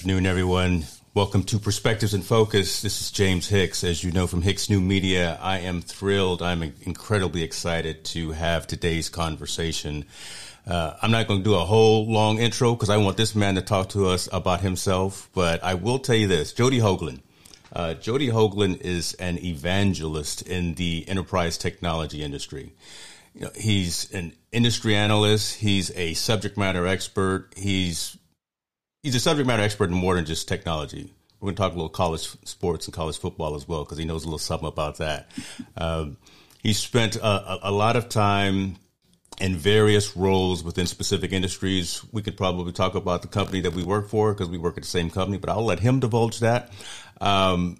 Afternoon, everyone. Welcome to Perspectives in Focus. This is James Hicks. As you know from Hicks New Media, I am thrilled. I'm incredibly excited to have today's conversation. Uh, I'm not going to do a whole long intro because I want this man to talk to us about himself, but I will tell you this Jodey Hogeland. Uh, Jodey Hogeland is an evangelist in the enterprise technology industry. You know, he's an industry analyst. He's a subject matter expert. He's he's a subject matter expert in more than just technology. We're going to talk a little college sports and college football as well because he knows a little something about that. Um, he spent a, a, lot of time in various roles within specific industries. We could probably talk about the company that we work for because we work at the same company, but I'll let him divulge that. Um,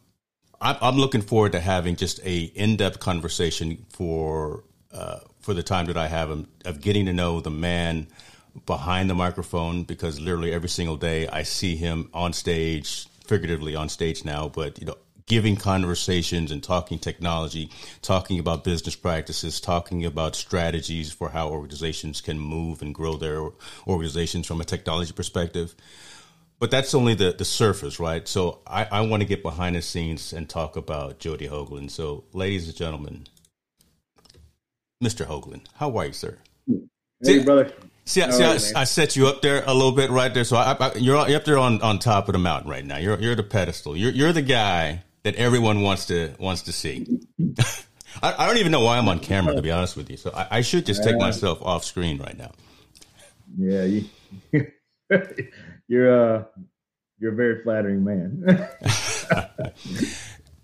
I'm looking forward to having just a in-depth conversation for uh, for the time that I have of getting to know the man behind the microphone because literally every single day I see him on stage, figuratively on stage now, but you know, giving conversations and talking technology, talking about business practices, talking about strategies for how organizations can move and grow their organizations from a technology perspective. But that's only the, the surface, right? So I, I want to get behind the scenes and talk about Jodey Hogeland. So, ladies and gentlemen, Mr. Hogeland, how are you, sir? Hey, brother. See, see I, I, set you up there a little bit right there. So I, I, you're, you're up there on, on top of the mountain right now. You're you're the pedestal. You're you're the guy that everyone wants to wants to see. I, I, don't even know why I'm on camera to be honest with you. So I, I should just take myself off screen right now. Yeah, you, you're uh, you're a very flattering man.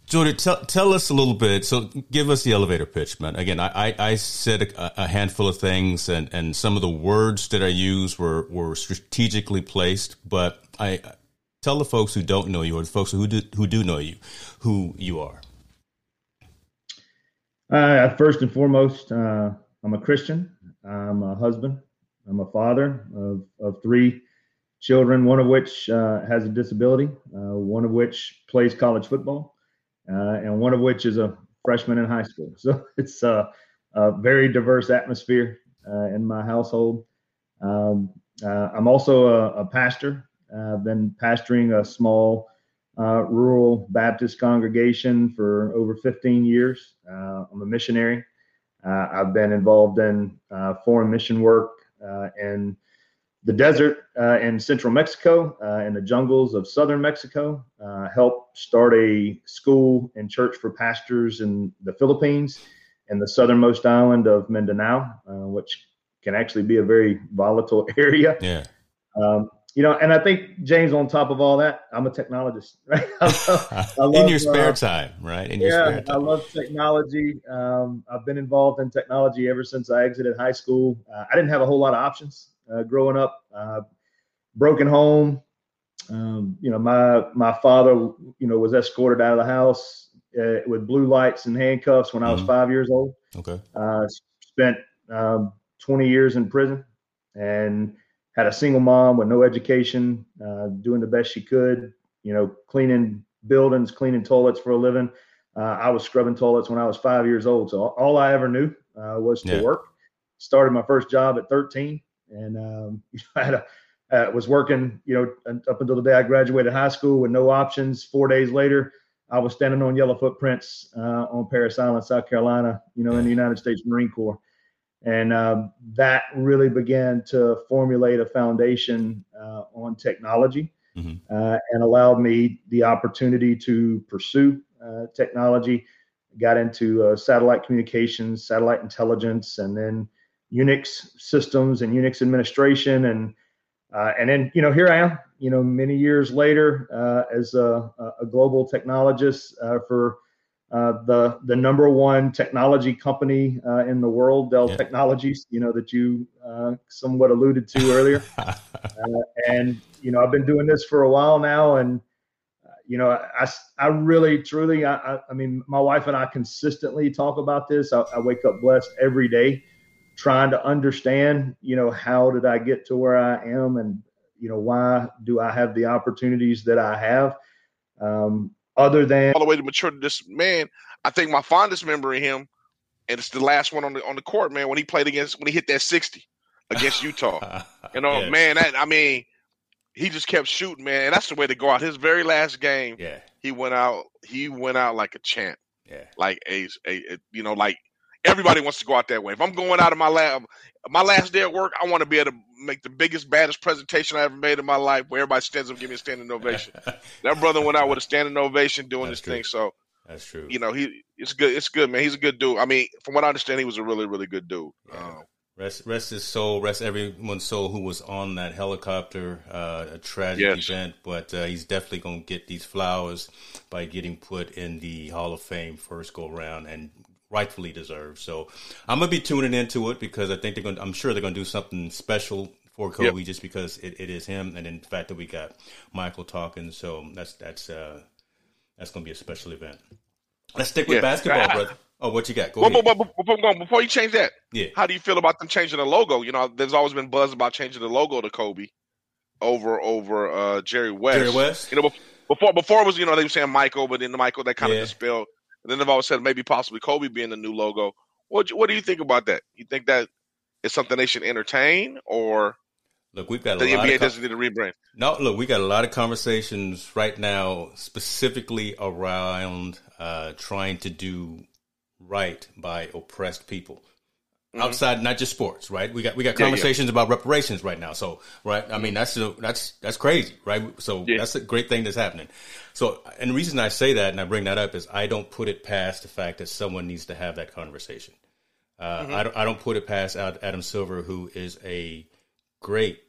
Jordan, tell, tell us a little bit. So, give us the elevator pitch, man. Again, I, I, said a, a, handful of things, and, and some of the words that I used were, were strategically placed. But I tell the folks who don't know you, or the folks who do, who do know you, who you are. Uh, first and foremost, uh, I'm a Christian. I'm a husband. I'm a father of, of three children, one of which uh, has a disability, uh, one of which plays college football and one of which is a freshman in high school. So it's a, a very diverse atmosphere uh, in my household. Um, uh, I'm also a, a pastor. I've been pastoring a small uh, rural Baptist congregation for over 15 years. Uh, I'm a missionary. Uh, I've been involved in foreign mission work in the desert uh, in central Mexico, uh, in the jungles of southern Mexico, uh, helped start a school and church for pastors in the Philippines and the southernmost island of Mindanao, uh, which can actually be a very volatile area. Yeah. Um, you know, and I think James, on top of all that, I'm a technologist, right? I love, I love, in your spare uh, time, right? In your yeah, I love technology. Um, I've been involved in technology ever since I exited high school. Uh, I didn't have a whole lot of options uh, growing up. Uh, broken home. Um, you know, my my father, you know, was escorted out of the house uh, with blue lights and handcuffs when I was mm-hmm. five years old. Okay. Uh, spent um, 20 years in prison and had a single mom with no education, uh, doing the best she could. You know, cleaning buildings, cleaning toilets for a living. Uh, I was scrubbing toilets when I was five years old, so all I ever knew uh, was to yeah. work. Started my first job at 13 and um, I had a uh, was working, you know, up until the day I graduated high school with no options. Four days later, I was standing on yellow footprints uh, on Parris Island, South Carolina, you know, in the United States Marine Corps. And um, that really began to formulate a foundation uh, on technology mm-hmm. Uh, and allowed me the opportunity to pursue uh, technology. Got into uh, satellite communications, satellite intelligence, and then Unix systems and Unix administration, and uh, and then you know here I am, you know, many years later uh, as a, a, global technologist uh, for uh, the the number one technology company uh, in the world, Dell yeah. Technologies. You know that you uh, somewhat alluded to earlier, and you know I've been doing this for a while now, and you know, I, I really, truly, I, I mean, my wife and I consistently talk about this. I, I wake up blessed every day trying to understand, you know, how did I get to where I am and, you know, why do I have the opportunities that I have? Um, other than all the way to mature to this man, I think my fondest memory of him, and it's the last one on the on the court, man, when he played against when he hit that 60 against Utah. you know, yes. man, that I mean, he just kept shooting, man. And that's the way to go out. His very last game, yeah, he went out, he went out like a champ. Yeah. Like a, a, a you know, like Everybody wants to go out that way. If I'm going out of my lab, my last day at work, I want to be able to make the biggest, baddest presentation I ever made in my life, where everybody stands up, and give me a standing ovation. that brother went out with a standing ovation doing That's this true. thing. So that's true. You know, he it's good. It's good, man. He's a good dude. I mean, from what I understand, he was a really, really good dude. Yeah. Um, rest, rest his soul. Rest everyone's soul who was on that helicopter. Uh, a tragic yes. event, but uh, he's definitely going to get these flowers by getting put in the Hall of Fame first go round and rightfully deserves. So I'm gonna be tuning into it because I think they're going. To I'm sure they're gonna do something special for Kobe yep. just because it, it is him, and in fact that we got Michael talking. So that's that's uh that's gonna be a special event. Let's stick with yeah. basketball, brother. Oh, what you got? Go well, but, but, before, you change that, yeah. How do you feel about them changing the logo? You know, there's always been buzz about changing the logo to Kobe over over uh, Jerry West. Jerry West. You know, before before it was you know they were saying Michael, but then the Michael that kind of dispelled, and then they've always said maybe possibly Kobe being the new logo. What what do you think about that? You think that is something they should entertain, or look, we've got the NBA com- doesn't need a rebrand. No, look, we got a lot of conversations right now, specifically around uh, trying to do right by oppressed people. Mm-hmm. Outside, not just sports, right? We got we got conversations yeah, yeah. about reparations right now. So, right, I mean that's that's that's crazy, right? So yeah. that's a great thing that's happening. So, and the reason I say that and I bring that up is I don't put it past the fact that someone needs to have that conversation. Uh, mm-hmm. I don't I don't put it past Adam Silver, who is a great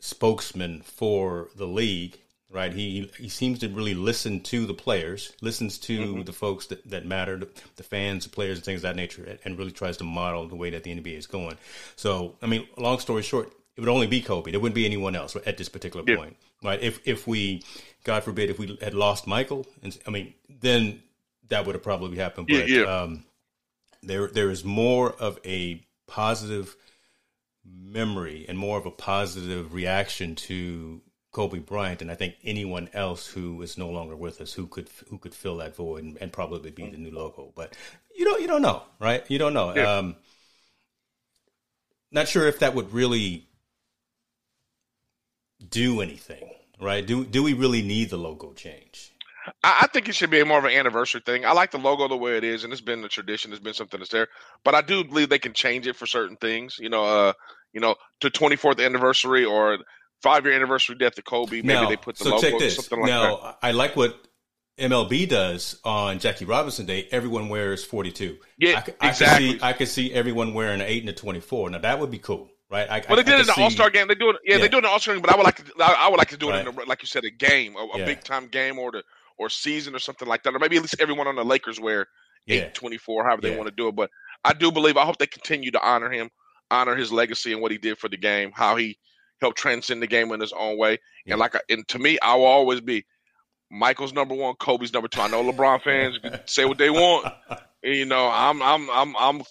spokesman for the league right? He he seems to really listen to the players, listens to mm-hmm. the folks that, that matter, the fans, the players, and things of that nature, and really tries to model the way that the NBA is going. So, I mean, long story short, it would only be Kobe. There wouldn't be anyone else at this particular yeah. point, right? If if we, God forbid, if we had lost Michael, and I mean, then that would have probably happened. But yeah, yeah. Um, there there is more of a positive memory and more of a positive reaction to Kobe Bryant, and I think anyone else who is no longer with us who could who could fill that void and, and probably be the new logo. But you don't you don't know, right? You don't know. Yeah. Um, not sure if that would really do anything, right? Do do we really need the logo change? I think it should be more of an anniversary thing. I like the logo the way it is, and it's been a tradition. It's been something that's there, but I do believe they can change it for certain things. You know, uh, you know, to 24th anniversary or five year anniversary death of Kobe. Maybe now, they put the so logo this. something like now, that. I like what MLB does on Jackie Robinson Day. Everyone wears 42. Yeah, I, I exactly. Could see, I could see everyone wearing an 8 and a 24. Now, that would be cool. Right, I, well, they did it in the All Star game. They do it, yeah, yeah. they do it in the All Star game. But I would like to, I, would like to do it in, a, like you said, a game, a, a yeah. big time game, or the or season or something like that, or maybe at least everyone on the Lakers wear eight yeah. twenty four, however they want to do it. But I do believe, I hope they continue to honor him, honor his legacy and what he did for the game, how he helped transcend the game in his own way. Yeah. And like, and to me, I will always be Michael's number one, Kobe's number two. I know LeBron fans say what they want. you know, I'm, I'm, I'm, I'm,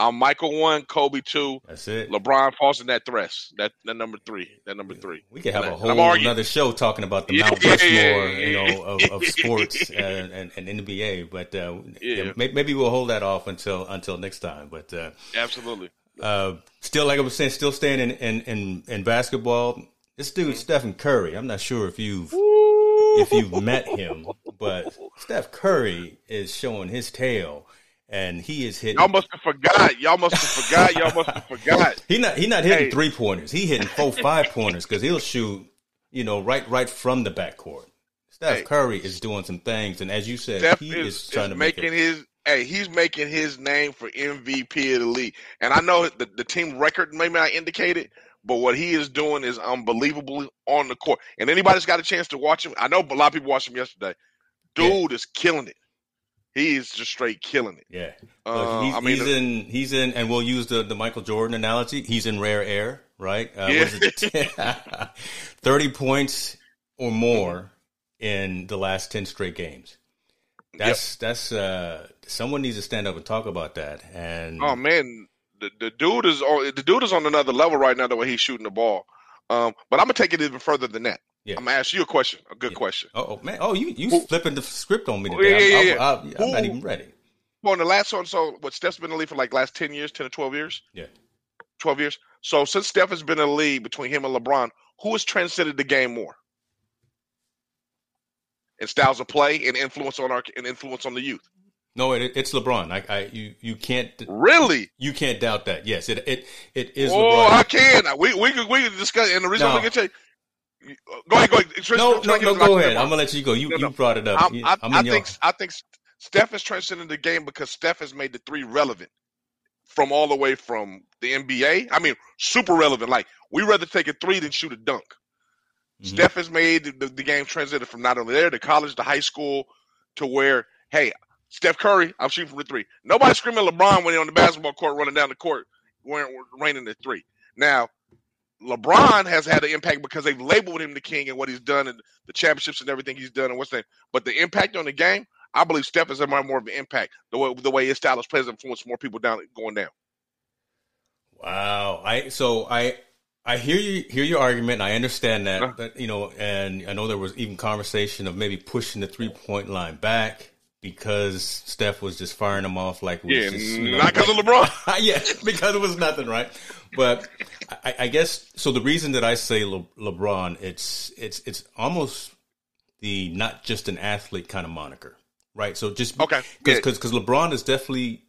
I'm Michael one, Kobe two. That's it. LeBron falls in that threat. That that number three. That number three. We could have and a whole another show talking about the yeah, Mount Rushmore, yeah, yeah, you know, of, of sports and, and, and, NBA. But uh, yeah. maybe we'll hold that off until until next time. But uh, absolutely. Uh, still, like I was saying, still staying in in, in, in basketball. This dude. Stephen Curry. I'm not sure if you've if you've met him, but Steph Curry is showing his tail, and he is hitting. Y'all must have forgot. Y'all must have forgot. Y'all must have forgot. he not he not hitting hey. three pointers. He hitting four five pointers because he'll shoot, you know, right right from the backcourt. Steph hey. Curry is doing some things, and as you said, Steph he is, is trying is to making make his hey, he's making his name for MVP of the league. And I know the, the team record may not indicate it, but what he is doing is unbelievable on the court. And anybody's got a chance to watch him, I know a lot of people watched him yesterday. Dude yeah. is killing it. He is just straight killing it. Yeah. Uh, he's, I mean, he's in, he's in, and we'll use the, the Michael Jordan analogy. He's in rare air, right? Uh, yeah. 30 points or more in the last 10 straight games. That's yep. that's uh someone needs to stand up and talk about that. And oh man, the, the dude is on the dude is on another level right now the way he's shooting the ball. Um, but I'm gonna take it even further than that. Yeah. I'm gonna ask you a question, a good yeah. question. Oh man, oh you you Who, flipping the script on me today? Yeah, yeah, yeah. I, am Who, not even ready. Well, in the last one, so what? Steph's been in the league for like last ten years, ten or twelve years. Yeah, twelve years. So since Steph has been in the league between him and LeBron, who has transcended the game more? and styles of play and influence on our and influence on the youth. No, it, it's LeBron. I, I, you, you can't really, you can't doubt that. Yes, it, it, it is. Oh, LeBron. I can. We, we can, we can discuss. And the reason no. we can say, go ahead, go ahead. no, no, no, go ahead. I'm gonna let you go. You, no, no. you brought it up. I'm, I, I think, I think Steph is transcending the game because Steph has made the three relevant from all the way from the NBA. I mean, super relevant. Like we rather take a three than shoot a dunk. Mm-hmm. Steph has made the, the, game transcended from not only there to college to high school to where, hey, Steph Curry, I'm shooting from the three. Nobody screaming LeBron when he's on the basketball court running down the court, wearing, raining the three. Now, LeBron has had an impact because they've labeled him the king and what he's done and the championships and everything he's done and what's that. But the impact on the game, I believe Steph has had more of an impact. The way the way his style of play has influenced more people down going down. Wow. I so I I hear you hear your argument. I understand that, uh, but you know, and I know there was even conversation of maybe pushing the three point line back because Steph was just firing them off like yeah, just, you know, not because like, of LeBron. yeah, because it was nothing, right? But I, I, guess so. The reason that I say Le, LeBron, it's it's it's almost the not just an athlete kind of moniker, right? So just okay, because because yeah. LeBron is definitely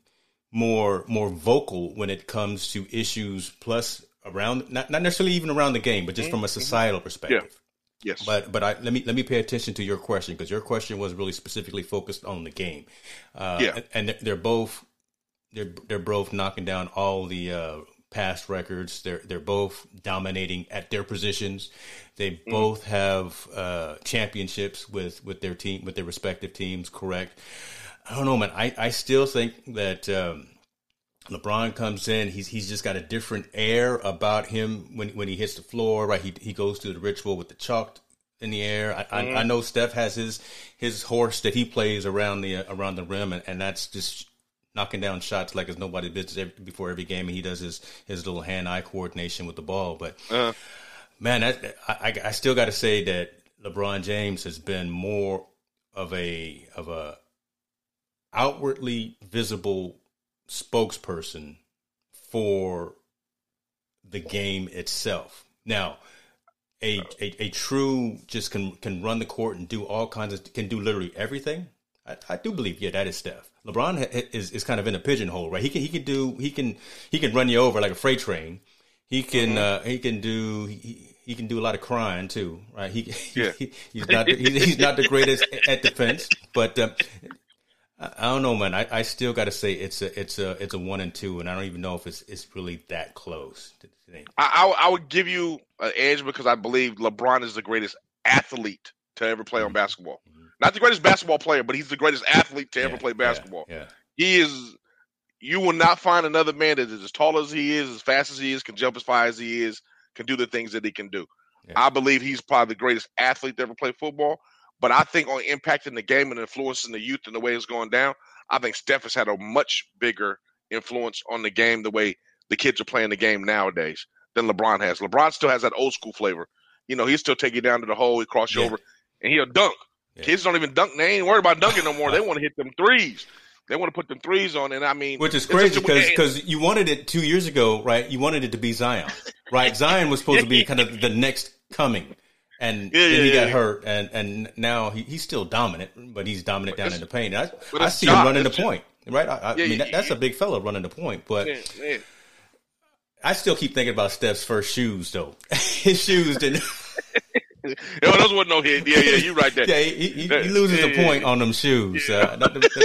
more more vocal when it comes to issues plus around not, not necessarily even around the game, but just mm-hmm. from a mm-hmm. societal perspective. Yeah. Yes. But but I, let me let me pay attention to your question because your question was really specifically focused on the game. Uh, yeah. And they're both they're they're both knocking down all the uh, past records. They're they're both dominating at their positions. They mm. both have uh, championships with with their team with their respective teams. Correct. I don't know, man. I I still think that. Um, LeBron comes in, he's he's just got a different air about him when when he hits the floor. Right, he he goes through the ritual with the chalk in the air. I, mm. I, I, mm-hmm. know Steph has his his horse that he plays around the around the rim, and, and that's just knocking down shots like it's nobody's business every, before every game. And he does his his little hand eye coordination with the ball. But uh. man, that, I I still got to say that LeBron James has been more of a of a outwardly visible spokesperson for the game itself. Now, a, a, a true just can can run the court and do all kinds of can do literally everything. I, I do believe yeah that is Steph. LeBron is is kind of in a pigeonhole, right? He can he can do he can he can run you over like a freight train. He can mm-hmm. uh, he can do he, he can do a lot of crying too, right? He, yeah. he he's not he's, he's not the greatest at defense, but uh, I don't know, man. I, I still got to say it's a it's a it's a one and two, and I don't even know if it's it's really that close. I, I, I would give you an edge because I believe LeBron is the greatest athlete to ever play on mm-hmm. basketball. Mm-hmm. Not the greatest basketball player, but he's the greatest athlete to yeah, ever play basketball. Yeah, yeah, He is. You will not find another man that is as tall as he is, as fast as he is, can jump as far as he is, can do the things that he can do. I believe he's probably the greatest athlete to ever play football. But I think on impacting the game and influencing the youth and the way it's going down, I think Steph has had a much bigger influence on the game, the way the kids are playing the game nowadays than LeBron has. LeBron still has that old school flavor. You know, he still take you down to the hole, he cross you yeah. over, and he'll dunk. Yeah. Kids don't even dunk. They ain't worried about dunking no more. They want to hit them threes. They want to put them threes on, and I mean, which is crazy because because you wanted it two years ago, right? You wanted it to be Zion, right? Zion was supposed to be kind of the next coming, and yeah, then he yeah, got hurt, and and now he, he's still dominant, but he's dominant down in the paint. I, I see him running the point, right? I, I mean, that, that's a big fella running the point, but I still keep thinking about Steph's first shoes, though. His shoes didn't. Those wasn't no hit. Yeah, yeah, you right there. yeah, he, he, he loses a point on them shoes. Uh,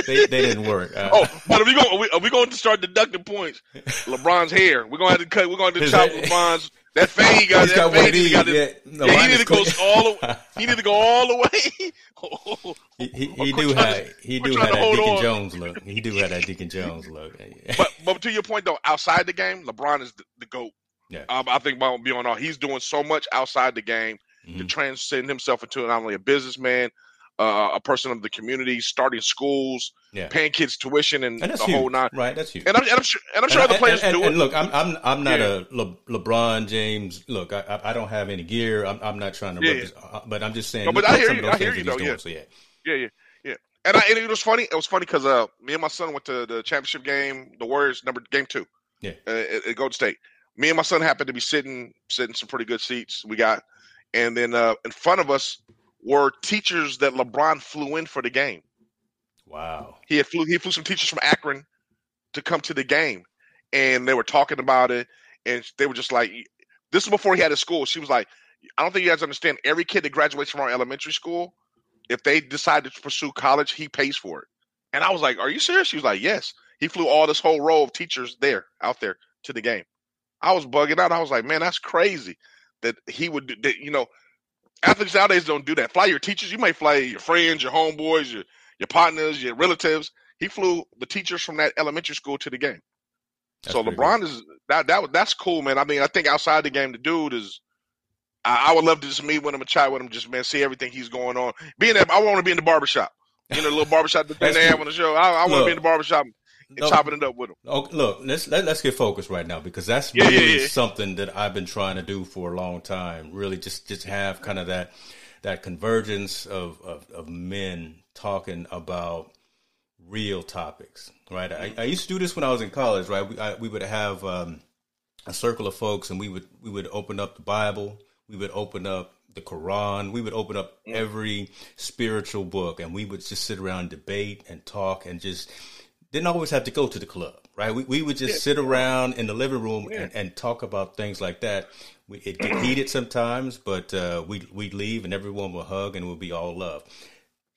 they, they, didn't work. Uh, oh, but are we going? Are we, are we going to start deducting points? LeBron's hair. We're going to have to cut. We're going to chop LeBron's that fade he got. That got fade, he, got yeah, no, yeah, he to go all the. He need to go all the way. he he, he do have he do have that Deacon on. Jones look. He do have that Deacon Jones look. but but to your point though, outside the game, LeBron is the, the goat. Yeah, um, I think beyond all, he's doing so much outside the game mm-hmm. to transcend himself into not only a businessman, uh, a person of the community, starting schools, yeah. paying kids tuition, and, and the huge. whole nine. Right, that's huge. And I'm, and I'm sure, and I'm sure and, other players and, do and, it. look, I'm I'm I'm not yeah. a Le, LeBron James. Look, I I don't have any gear. I'm I'm not trying to, yeah. Uh, but I'm just saying. No, but I hear you. I hear you though. Yeah. So, yeah, yeah, yeah, yeah. And, I, and it was funny. It was funny because uh, me and my son went to the championship game, the Warriors number game two. Yeah, uh, at, at Golden State. Me and my son happened to be sitting sitting some pretty good seats. We got, and then uh, in front of us were teachers that LeBron flew in for the game. Wow. He had flew he flew some teachers from Akron to come to the game, and they were talking about it, and they were just like, "This is before he had a school." She was like, "I don't think you guys understand. Every kid that graduates from our elementary school, if they decide to pursue college, he pays for it." And I was like, "Are you serious?" She was like, "Yes." He flew all this whole row of teachers there out there to the game. I was bugging out. I was like, "Man, that's crazy." That he would, that, you know, Athletes nowadays don't do that. Fly your teachers. You may fly your friends, your homeboys, your your partners, your relatives. He flew the teachers from that elementary school to the game. That's so LeBron is that that that's cool, man. I mean, I think outside the game, the dude is. I, I would love to just meet with him and chat with him, just man, see everything he's going on. Being that I want to be in the barbershop. You know, the little barbershop that they have on the show. I, I want to be in the barbershop and no, chopping it up with them. Okay, look, let's let, us let us get focused right now because that's yeah, really yeah, yeah. something that I've been trying to do for a long time. Really, just just have kind of that that convergence of, of, of men talking about real topics, right? I, I, used to do this when I was in college, right? We I, we would have um, a circle of folks, and we would we would open up the Bible, we would open up the Quran, we would open up every spiritual book, and we would just sit around, debate, and talk, and just didn't always have to go to the club, right? We we would just yeah. sit around in the living room yeah. and, and talk about things like that. We, it get heated sometimes, but uh, we we'd leave and everyone would hug and it would be all love.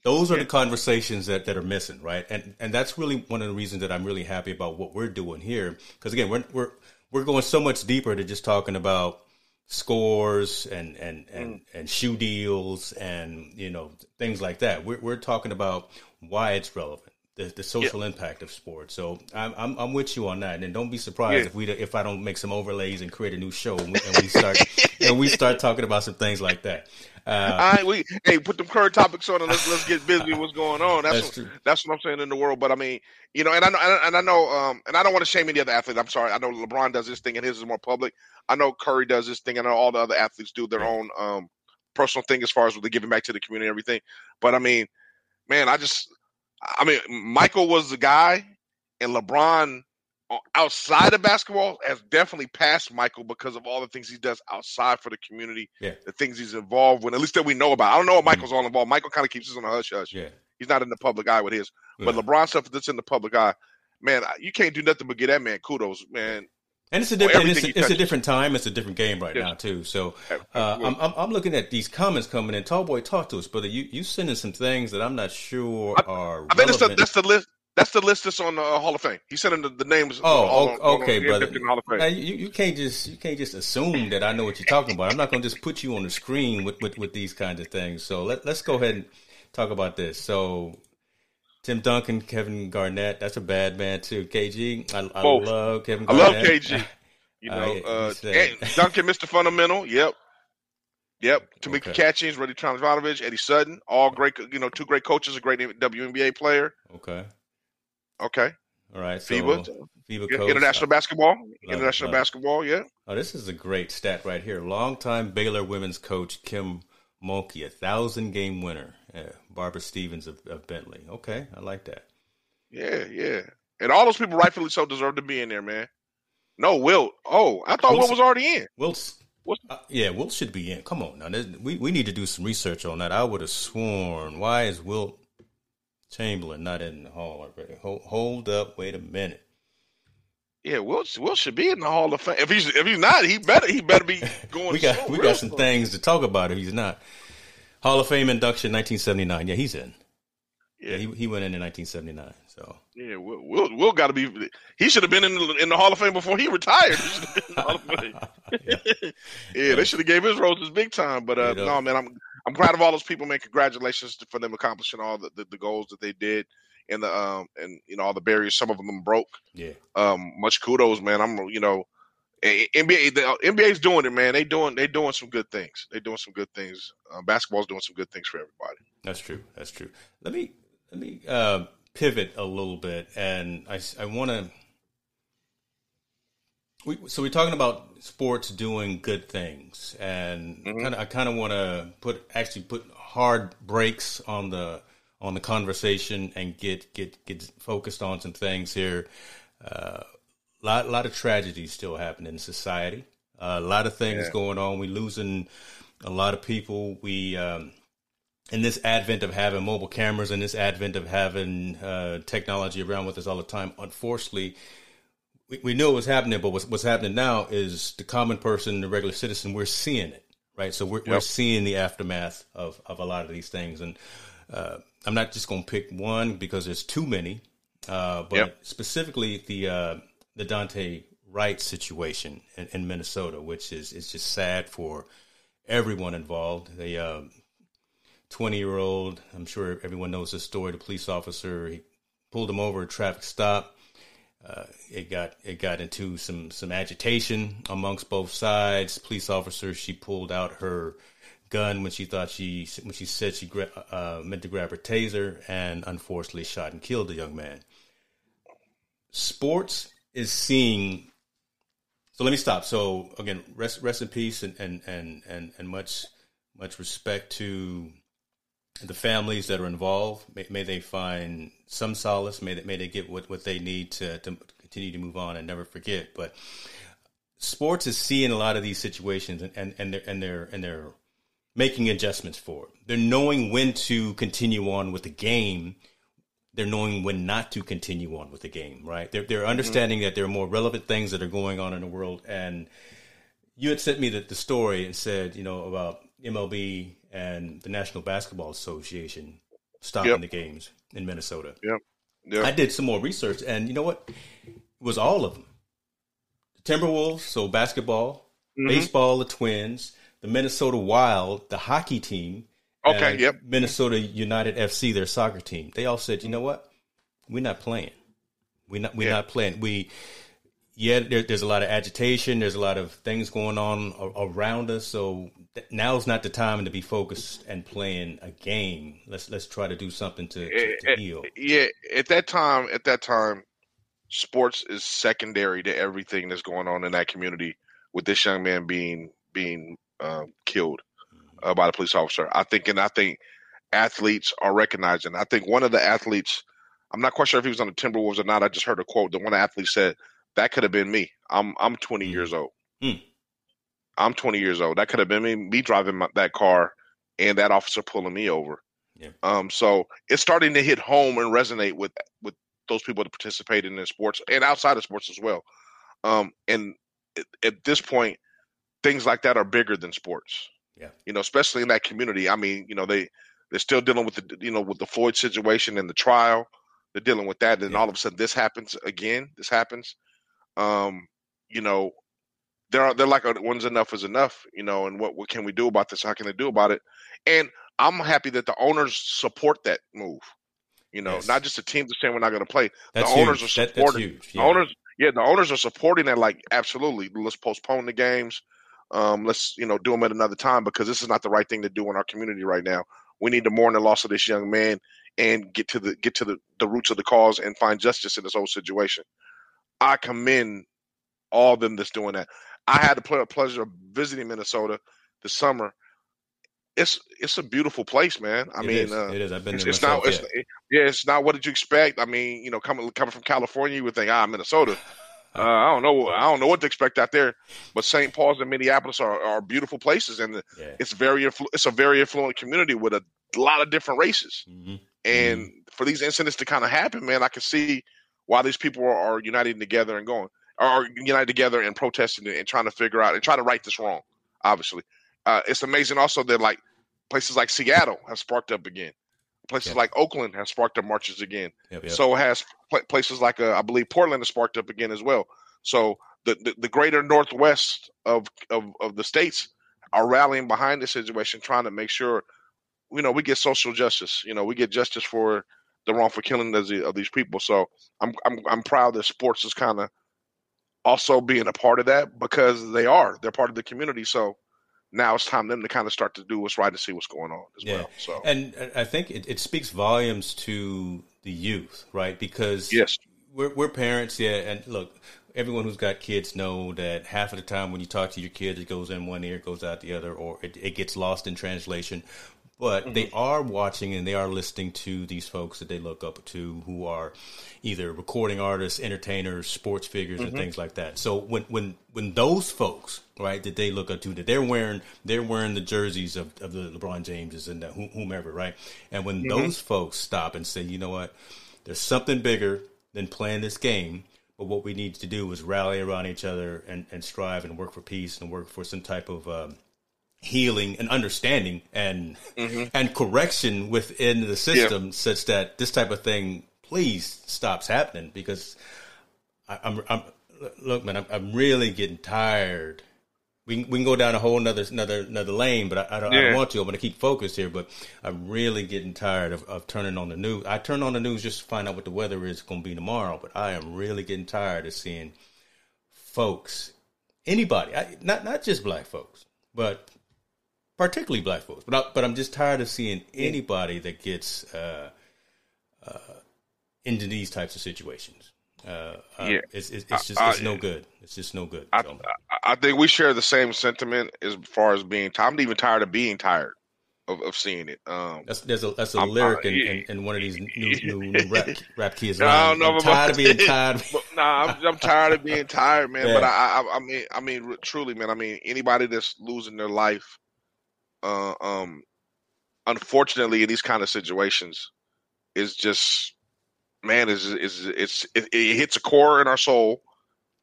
Those are the conversations that, that are missing, right? And and that's really one of the reasons that I'm really happy about what we're doing here. Because again, we're we're we're going so much deeper to just talking about scores and and and, mm. and shoe deals and you know things like that. We're we're talking about why it's relevant the, the social yeah. impact of sports. So I'm, I'm, I'm with you on that, and don't be surprised yeah. if we if I don't make some overlays and create a new show and we, and we start and we start talking about some things like that. Uh, I we hey put them current topics on and let's let's get busy with what's going on. That's that's, what, that's what I'm saying in the world. But I mean, you know, and I know and I know um and I don't want to shame any other athlete. I'm sorry. I know LeBron does this thing and his is more public. I know Curry does this thing. I know all the other athletes do their own um personal thing as far as what they're giving back to the community and everything. But I mean, man, I just I mean, Michael was the guy, and LeBron outside of basketball has definitely passed Michael because of all the things he does outside for the community, yeah. the things he's involved with, at least that we know about. I don't know what mm-hmm. Michael's all involved. Michael kind of keeps this on a hush hush. Yeah. He's not in the public eye with his. Yeah. But LeBron stuff that's in the public eye, man, you can't do nothing but get that man kudos, man. And it's a different, it's, a, it's a, different time. It's a different game right now too. So uh, I'm, I'm, I'm looking at these comments coming in. Tallboy, talk to us, brother. You you sending some things that I'm not sure I, are. I think that's the, that's the list. That's the list that's on the uh, Hall of Fame. He sent the, the names. Oh, on, okay, on, brother. Now, you, you can't just you can't just assume that I know what you're talking about. I'm not going to just put you on the screen with, with, with these kinds of things. So let let's go ahead and talk about this. So Tim Duncan, Kevin Garnett. That's a bad man too. KG, I, I love Kevin. Garnett. I love KG. You know, uh, Duncan, Mr. Fundamental. Yep. Yep. Tamika okay. Catchings, Rudy Tomjanovich, Eddie Sutton, all great, you know, two great coaches, a great WNBA player. Okay. Okay. All right. So FIBA, FIBA coach, international basketball, international basketball. Yeah. Oh, this is a great stat right here. Longtime Baylor women's coach Kim Mulkey, a thousand game winner. Uh, Barbara Stevens of, of Bentley. Okay, I like that. Yeah, yeah. And all those people rightfully so deserve to be in there, man. No, Wilt. Oh, I thought Wilt was already in. Wilt's. Uh, yeah, Wilt should be in. Come on now, we we need to do some research on that. I would have sworn. Why is Wilt Chamberlain not in the hall already? Hold, hold up, wait a minute. Yeah, Will Wilt should be in the Hall of Fame. If he's if he's not, he better he better be going. we got we got some things to talk about if he's not. Hall of Fame induction, nineteen seventy nine. Yeah, he's in. Yeah. yeah, he he went in in nineteen seventy nine. So yeah, Will Will, Will got to be. He should have been in the, in the Hall of Fame before he retired. He yeah. yeah, they should have gave his roses big time. But uh, no, man, I'm I'm proud of all those people. Man, congratulations for them accomplishing all the, the, the goals that they did and the um and you know all the barriers. Some of them broke. Yeah. Um, much kudos, man. I'm you know. NBA, the NBA's doing it, man. They doing they doing some good things. They doing some good things. Uh, basketball's doing some good things for everybody. That's true. That's true. Let me let me uh, pivot a little bit, and I, I want to. We, so we're talking about sports doing good things, and mm-hmm. kinda, I kind of want to put actually put hard breaks on the on the conversation and get get get focused on some things here. Uh, lot lot of tragedies still happening in society. Uh, a lot of things yeah. going on. We losing a lot of people. We um, in this advent of having mobile cameras and this advent of having uh, technology around with us all the time, unfortunately, we, we knew it was happening, but what's, what's happening now is the common person, the regular citizen, we're seeing it, right? So we're, yep. we're seeing the aftermath of, of a lot of these things. And uh, I'm not just going to pick one because there's too many, uh, but yep. specifically the uh, the Daunte Wright situation in, in, Minnesota, which is, is just sad for everyone involved. They, uh, 20 year old. I'm sure everyone knows this story. The police officer he pulled him over a traffic stop. Uh, it got it got into some some agitation amongst both sides. Police officer she pulled out her gun when she thought she when she said she gra- uh, meant to grab her taser, and unfortunately shot and killed the young man. sports is seeing. So let me stop. So again, rest rest in peace and and and and, and much much respect to the families that are involved. May, may they find some solace. May they, may they get what, what they need to, to continue to move on and never forget. But sports is seeing a lot of these situations and, and, and they're and they're and they're making adjustments for it. They're knowing when to continue on with the game. They're knowing when not to continue on with the game, right? They're they're understanding mm-hmm. that there are more relevant things that are going on in the world. And you had sent me the, the story and said, you know, about MLB and the National Basketball Association stopping yep. the games in Minnesota. Yep. yep. I did some more research, and you know what? It was all of them. The Timberwolves, so basketball, mm-hmm. baseball, the Twins, the Minnesota Wild, the hockey team. Uh, okay. Yep. Minnesota United FC, their soccer team. They all said, you know what? We're not playing. We're not. We're yeah. not playing. We yeah, there, there's a lot of agitation. There's a lot of things going on around us. So now's not the time to be focused and playing a game. Let's let's try to do something to, to, to eh, eh, heal. Yeah, at that time, at that time, sports is secondary to everything that's going on in that community. With this young man being being uh, killed uh, by the police officer, I think, and I think athletes are recognizing. I think one of the athletes, I'm not quite sure if he was on the Timberwolves or not. I just heard a quote. The one athlete said that could have been me. I'm I'm 20 mm. years old. Mm. I'm 20 years old. That could have been me, me driving my, that car and that officer pulling me over. Yeah. Um, so it's starting to hit home and resonate with with those people that participate in sports and outside of sports as well. Um, and at, at this point, things like that are bigger than sports. Yeah. You know, especially in that community. I mean, you know, they they're still dealing with the you know with the Floyd situation and the trial. They're dealing with that, and yeah. all of a sudden this happens again. This happens um, you know, they're they're like when's enough is enough, you know, and what what can we do about this? How can they do about it? And I'm happy that the owners support that move. You know, yes. not just the teams are saying we're not going to play. That's the owners huge. are supporting. That, yeah. The owners, yeah, the owners are supporting that. Like, absolutely, let's postpone the games. Um, let's you know do them at another time because this is not the right thing to do in our community right now. We need to mourn the loss of this young man and get to the get to the, the roots of the cause and find justice in this whole situation. I commend all of them that's doing that. I had the pleasure of visiting Minnesota this summer. It's it's a beautiful place, man. I it mean, is. Uh, it is. I've been it's, there it's not. It's, it, yeah, it's not. What did you expect? I mean, you know, coming coming from California, you would think, ah, Minnesota. Uh, I don't know. I don't know what to expect out there. But St. Paul's and Minneapolis are, are beautiful places, and yeah. it's very it's a very affluent community with a lot of different races. Mm-hmm. And mm-hmm. for these incidents to kind of happen, man, I can see why these people are, are uniting together and going, are united together and protesting and trying to figure out and trying to right this wrong. Obviously, uh, it's amazing also that like places like Seattle have sparked up again. Places yep. like Oakland have sparked up marches again. Yep, yep. So has pl- places like uh, I believe Portland has sparked up again as well. So the, the, the greater northwest of, of of the states are rallying behind this situation, trying to make sure you know we get social justice. You know we get justice for the wrongful killing of, the, of these people. So I'm I'm I'm proud that sports is kind of also being a part of that because they are they're part of the community. So now it's time them to kind of start to do what's right and see what's going on as yeah. well. So and I think it, it speaks volumes to the youth, right? Because yes, we're we're parents, yeah, and look. Everyone who's got kids know that half of the time when you talk to your kids, it goes in one ear, goes out the other, or it, it gets lost in translation but mm-hmm. they are watching and they are listening to these folks that they look up to who are either recording artists, entertainers, sports figures, mm-hmm. and things like that. So when when when those folks, right, that they look up to, that they're wearing they're wearing the jerseys of, of the LeBron Jameses and the, whomever, right, and when mm-hmm. those folks stop and say, you know what, there's something bigger than playing this game. But what we need to do is rally around each other and, and strive and work for peace and work for some type of um, healing and understanding and mm-hmm. and correction within the system yeah. such that this type of thing please stops happening because I, am I'm, I'm look man I'm, I'm, really getting tired we can, we can go down a whole another another another lane but I, I don't, yeah. I don't want to I'm going to keep focused here but I'm really getting tired of, of turning on the news I turn on the news just to find out what the weather is going to be tomorrow but I am really getting tired of seeing folks anybody I, not not just black folks but particularly black folks. But I, but I'm just tired of seeing anybody that gets uh, uh, into these types of situations. Uh, yeah, it's it's, it's just it's no good. It's just no good. I, so. I, I, think we share the same sentiment as far as being. I'm even tired of being tired of, of seeing it. Um, that's there's a that's a I'm, lyric in, in, in, one of these new new, new rap rap kids. I don't know I'm tired of being tired. But, nah, I'm, I'm, tired of being tired, man. Yeah. But I, I, I mean I mean truly, man. I mean anybody that's losing their life, uh, um, unfortunately in these kind of situations, is just man is is it's it, it, hits a core in our soul.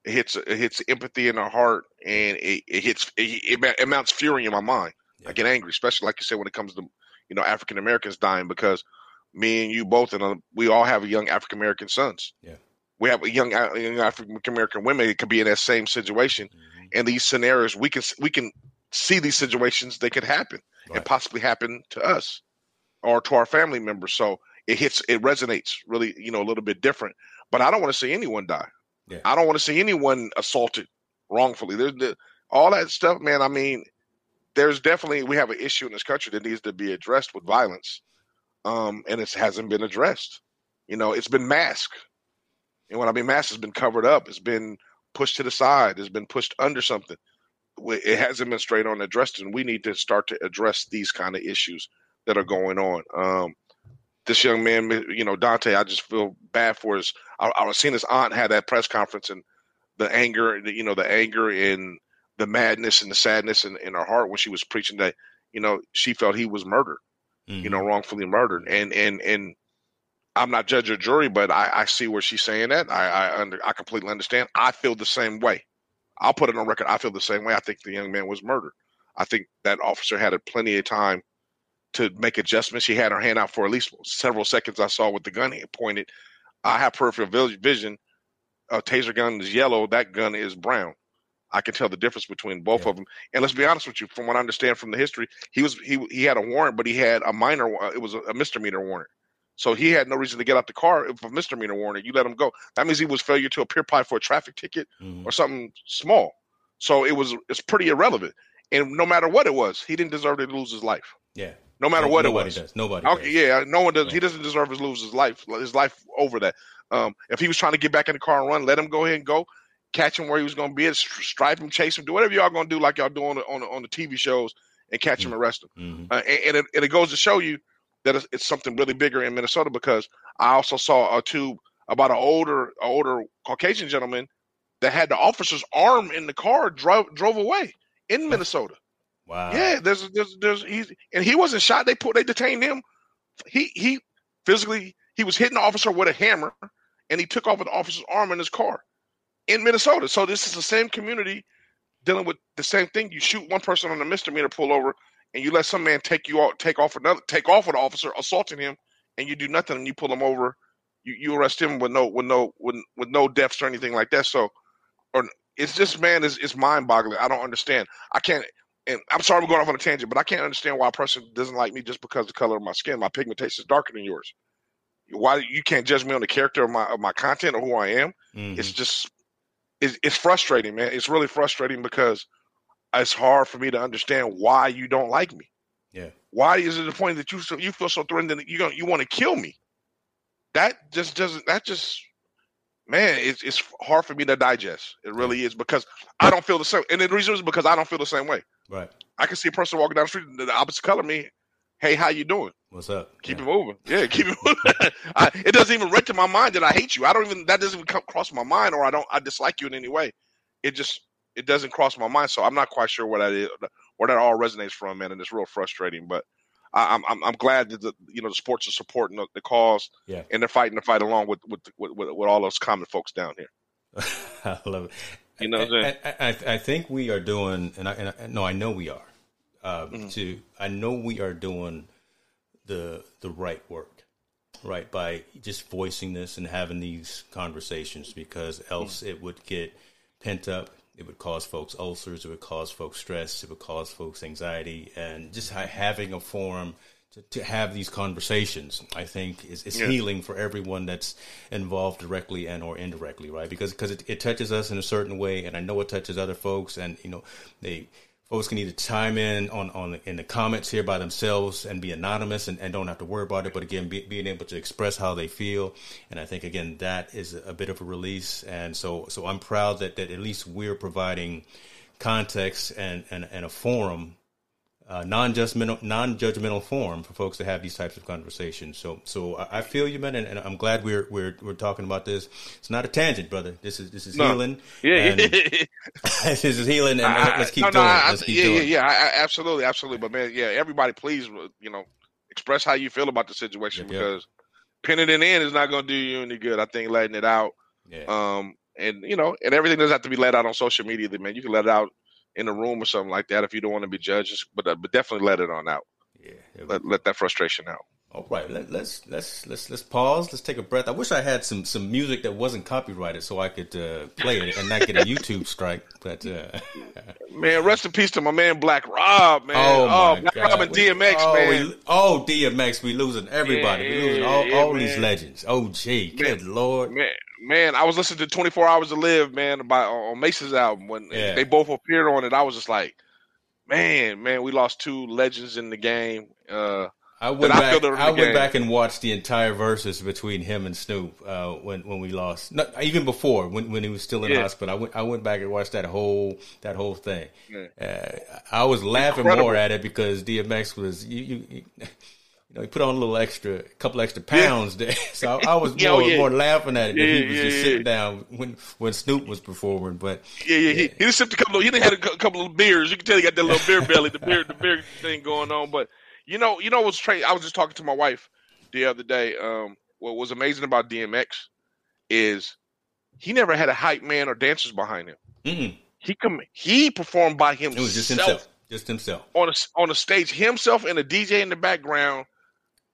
It hits it hits empathy in our heart, and it, it hits it, it, mounts fury in my mind. Yeah. I get angry, especially like you said when it comes to you know African Americans dying because me and you both and uh, we all have young African American sons. Yeah, we have a young, young African American women that could be in that same situation, mm-hmm. and these scenarios we can we can see these situations they could happen right. and possibly happen to us or to our family members. So it hits it resonates really you know a little bit different. But i don't want to see anyone die. Yeah. i don't want to see anyone assaulted wrongfully. There's the, all that stuff man i mean there's definitely we have an issue in this country that needs to be addressed with violence um and it hasn't been addressed. You know it's been masked. And when i mean masked it's been covered up. It's been pushed to the side. It's been pushed under something it hasn't been straight on addressed and we need to start to address these kind of issues that are going on um this young man, you know, Daunte, I just feel bad for his. I, I was seeing his aunt had that press conference and the anger, you know, the anger and the madness and the sadness in, in her heart when she was preaching that, you know, she felt he was murdered, mm-hmm. you know, mm-hmm. wrongfully murdered. And, and, and I'm not judge or jury, but I, I see where she's saying that. I, I under, I completely understand. I feel the same way. I'll put it on record. I feel the same way. I think the young man was murdered. I think that officer had plenty of time to make adjustments. She had her hand out for at least several seconds. I saw with the gun pointed. I have peripheral vision. A taser gun is yellow. That gun is brown. I can tell the difference between both yeah. of them. And let's be honest with you, from what I understand from the history, he was he he had a warrant, but he had a minor. Uh, it was a misdemeanor warrant. So he had no reason to get out the car if a misdemeanor warrant. You let him go. That means he was failure to appear apply for a traffic ticket mm-hmm. or something small. So it was it's pretty irrelevant. And no matter what it was, he didn't deserve to lose his life. Yeah no matter what Nobody it was. Does. Nobody. Okay, does. yeah, no one does. He doesn't deserve to lose his life. His life over that. Um, if he was trying to get back in the car and run, let him go ahead and go. Catch him where he was going to be. Stripe him, chase him, do whatever y'all going to do, like y'all do on the, on the, on the TV shows, and catch mm-hmm. him, arrest him. Mm-hmm. Uh, and, and, it, and, it, goes to show you that it's, it's, something really bigger in Minnesota because I also saw a tube about an older older Caucasian gentleman that had the officer's arm in the car drove drove away in Minnesota. Wow. Yeah, there's there's there's he's and he wasn't shot. They put they detained him. He he physically he was hitting the officer with a hammer and he took off an officer's arm in his car in Minnesota. So this is the same community dealing with the same thing. You shoot one person on a misdemeanor pullover and you let some man take you out take off another take off an officer assaulting him and you do nothing and you pull him over. You, you arrest him with no with no with, with no deaths or anything like that. So or it's just man is it's mind boggling. I don't understand. I can't and I'm sorry I'm going off on a tangent, but I can't understand why a person doesn't like me just because of the color of my skin. My pigmentation is darker than yours. Why you can't judge me on the character of my of my content or who I am? Mm-hmm. It's just it's, it's frustrating, man. It's really frustrating because it's hard for me to understand why you don't like me. Yeah. Why is it the point that you you feel so threatened that you you want to kill me? That just doesn't. That just man, it's it's hard for me to digest. It really is because I don't feel the same. And the reason is because I don't feel the same way. Right. I can see a person walking down the street the opposite color of me. Hey, how you doing? What's up? Keep yeah. it moving. Yeah, keep it moving. I, it doesn't even register in my mind that I hate you. I don't even that doesn't even come cross my mind, or I don't I dislike you in any way. It just it doesn't cross my mind. So I'm not quite sure where that is, where that all resonates from, man. And it's real frustrating. But I, am I'm I'm glad that the you know the sports are supporting the, the cause. Yeah. And they're fighting the fight along with with with, with, with all those common folks down here. I love it. You know, I, I, I, I, think we are doing, and I, and I no, I know we are. Um, mm-hmm. To I know we are doing the the right work, right by just voicing this and having these conversations because else mm-hmm. it would get pent up. It would cause folks ulcers. It would cause folks stress. It would cause folks anxiety, and just having a forum to, to have these conversations, I think is, is yeah. healing for everyone that's involved directly and or indirectly, right? Because because it, it touches us in a certain way, and I know it touches other folks, and you know they folks can either chime in on, on in the comments here by themselves and be anonymous and, and don't have to worry about it. But again, be, being able to express how they feel, and I think again that is a bit of a release. And so so I'm proud that that at least we're providing context and and, and a forum uh, non-judgmental, non-judgmental forum for folks to have these types of conversations. So, so I, I feel you, man, and, and, I'm glad we're we're we're talking about this. It's not a tangent, brother. This is this is no. healing. Yeah, this is healing, and I, let's keep no, doing. No, let's keep yeah, doing. yeah, yeah, absolutely, absolutely. But man, yeah, everybody, please, you know, express how you feel about the situation yep, because yep. pinning it in is not going to do you any good. I think letting it out, yeah. um, and you know, and everything doesn't have to be let out on social media. Man, you can let it out in a room or something like that if you don't want to be judged. But uh, but definitely let it on out. Yeah, let, let that frustration out. All right, Let, let's let's let's let's pause. Let's take a breath. I wish I had some some music that wasn't copyrighted so I could uh, play it and not get a YouTube strike. But uh, man, rest in peace to my man Black Rob, man. Oh, oh Black God. Rob and DMX, oh, man. We, oh, DMX, we losing everybody. Yeah, we losing all, yeah, all these legends. Oh, gee, good lord, man man, I was listening to 24 Hours to Live, man, by on Mase's album when yeah. they both appeared on it. I was just like, man, man, we lost two legends in the game. Uh, I went back. I, I went back and watched the entire verses between him and Snoop uh, when when we lost. Not, even before when, when he was still in yeah. hospital, I went I went back and watched that whole that whole thing. Yeah. Uh, I was laughing Incredible. more at it because DMX was you, you, you you know, he put on a little extra, a couple extra pounds yeah. there. So I, I was more, yeah. more laughing at it. Yeah, he was just sitting down when when Snoop was performing. But yeah, yeah, he, he just sipped a couple. Of, he didn't had a couple of beers. You can tell he got that little beer belly, the beer, the beer thing going on. But you know, you know what's tra- I was just talking to my wife the other day. Um, what was amazing about DMX is he never had a hype man or dancers behind him. Mm-mm. He come he performed by himself. It was just himself. Just himself on a on a stage, himself and a DJ in the background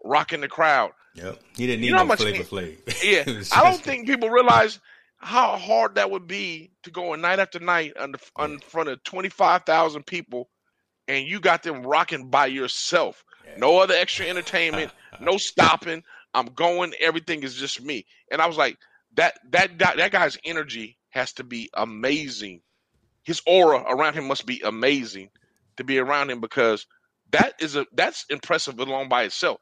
rocking the crowd. Yep. He didn't need you know no Flavor Flav. Yeah. just... I don't think people realize how hard that would be to go night after night in, yeah. in front of 25,000 people and you got them rocking by yourself. Yeah. No other extra entertainment, no stopping. I'm going, everything is just me. And I was like, that that that, that guy's energy has to be amazing. His aura around him must be amazing to be around him because that is a that's impressive alone by itself.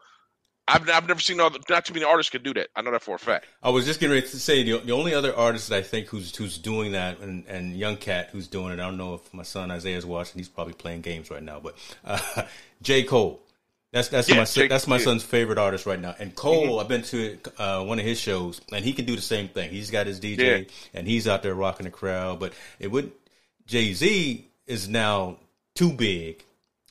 I've, I've never seen other, not too many artists could do that. I know that for a fact. I was just getting ready to say the, the only other artist that I think who's who's doing that and, and Young Cat who's doing it. I don't know if my son Isaiah's watching. He's probably playing games right now. But uh, J Cole, that's that's yeah, my Jake, that's my yeah. son's favorite artist right now. And Cole, mm-hmm. I've been to uh, one of his shows, and he can do the same thing. He's got his DJ, yeah. and he's out there rocking the crowd. But it would Jay Z is now too big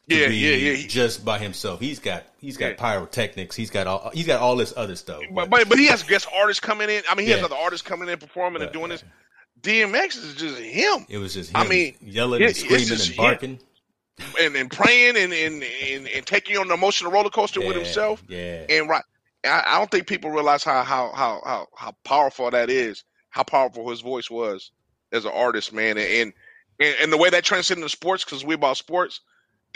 yeah, yeah, yeah. Just by himself, he's got he's got yeah. pyrotechnics. He's got all he's got all this other stuff. But but, but he has guest artists coming in. I mean, he yeah. has other artists coming in performing and doing this. DMX is just him. It was just him. I mean, yelling and screaming and barking. And, and praying and, and, and, and taking on an emotional roller coaster with himself. Yeah. And right. I, I don't think people realize how, how how how how powerful that is. How powerful his voice was as an artist, man. And and, and the way that transcended into sports because we about sports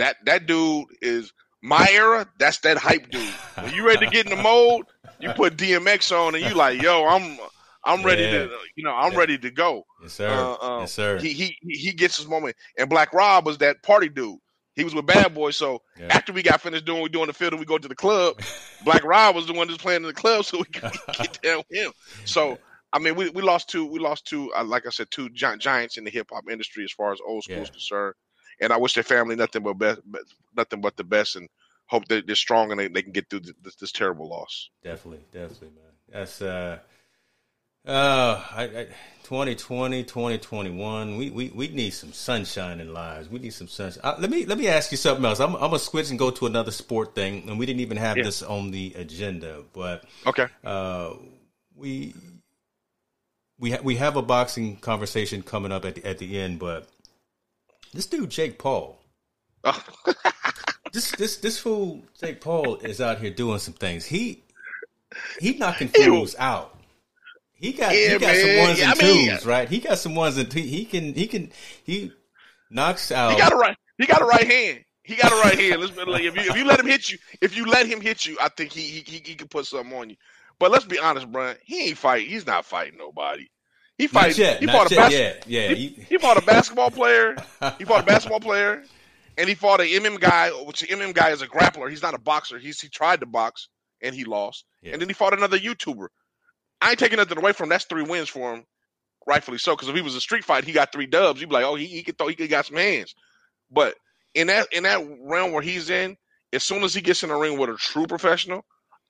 that that dude is my era. That's that hype dude. When you ready to get in the mode, you put DMX on, and you like, yo, I'm I'm ready yeah. to, you know, I'm yeah. ready to go. Yes, sir. Uh, um, yes, sir. He he he gets his moment. And Black Rob was that party dude. He was with Bad Boy. So yeah. after we got finished doing we do in the field and we go to the club, Black Rob was the one that's playing in the club, so we could get down with him. So I mean, we, we lost two. We lost two. Uh, like I said, two giants in the hip hop industry as far as old school is concerned and I wish their family nothing but best, nothing but the best, and hope that they're strong and they, they can get through this, this terrible loss. Definitely, definitely, man. That's uh, uh, I, I, 2020, 2021. We, we we need some sunshine in lives. We need some sunshine. Uh, let me let me ask you something else. I'm, I'm gonna switch and go to another sport thing, and we didn't even have yeah. this on the agenda, but okay. Uh, we we ha- we have a boxing conversation coming up at the, at the end, but this dude Jake Paul. Oh. this this this fool Jake Paul is out here doing some things. He he knocking fools out. He got yeah, he got man. some ones yeah, and I mean, twos, right? He got some ones and he, he can he can he knocks out. He got a right. He got a right hand. He got a right hand. Let's like, if you if you let him hit you, if you let him hit you, I think he he he can put something on you. But let's be honest, Brian. He ain't fighting. He's not fighting nobody. He fight. Yet, he fought a bas- yeah, yeah. He, he, fought a basketball player. he fought a basketball player, and he fought a MM guy. Which the MM guy is a grappler. He's not a boxer. He's he tried to box and he lost. Yeah. And then he fought another YouTuber. I ain't taking nothing away from him. That's three wins for him, rightfully so. Because if he was a street fight, he got three dubs. You'd be like, oh, he, he could throw. He could got some hands. But in that in that realm where he's in, as soon as he gets in the ring with a true professional,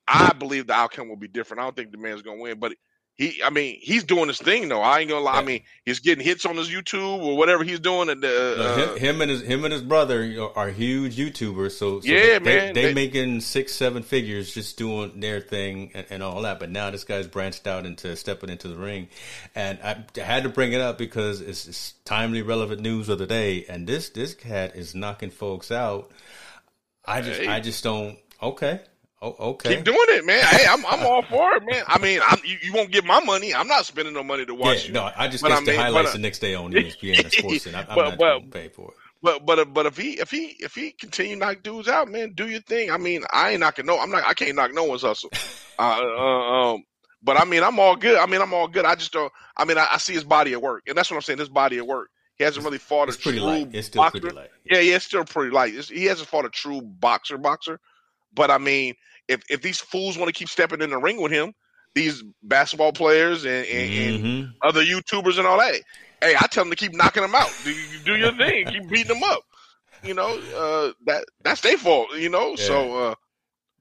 I believe the outcome will be different. I don't think the man's gonna win, but he, I mean, he's doing his thing though. I ain't gonna lie. I mean, he's getting hits on his YouTube or whatever he's doing. And uh, him, him, and his him and his brother are huge YouTubers. So, so yeah, they, man, they, they, making six, seven figures just doing their thing and, and, all that. But now this guy's branched out into stepping into the ring, and I had to bring it up because it's, it's timely, relevant news of the day. And this this cat is knocking folks out. I just, hey. I just don't. Okay, Oh, okay. Keep doing it, man. Hey, I'm I'm all for it, man. I mean, I'm, you, you, won't get my money. I'm not spending no money to watch yeah, you. No, I just I mean, the highlights but, the next day on ESPN and Sports, and I, am not but, pay for it. But but but if he if he if he continue knock dudes out, man, do your thing. I mean, I ain't knocking no. I'm not. I can't knock no one's hustle. uh, uh, um, but I mean, I'm all good. I mean, I'm all good. I just don't. I mean, I, I see his body at work, and that's what I'm saying. His body at work. He hasn't really fought it's a pretty true light. It's still boxer. pretty light. Yeah. yeah, yeah, it's still pretty light. It's, he hasn't fought a true boxer boxer. But I mean, if if these fools want to keep stepping in the ring with him, these basketball players and, and, mm-hmm. and, other YouTubers and all that, hey, I tell them to keep knocking them out. Do do your thing, keep beating them up. You know, uh, that that's their fault. You know, yeah. so. Uh,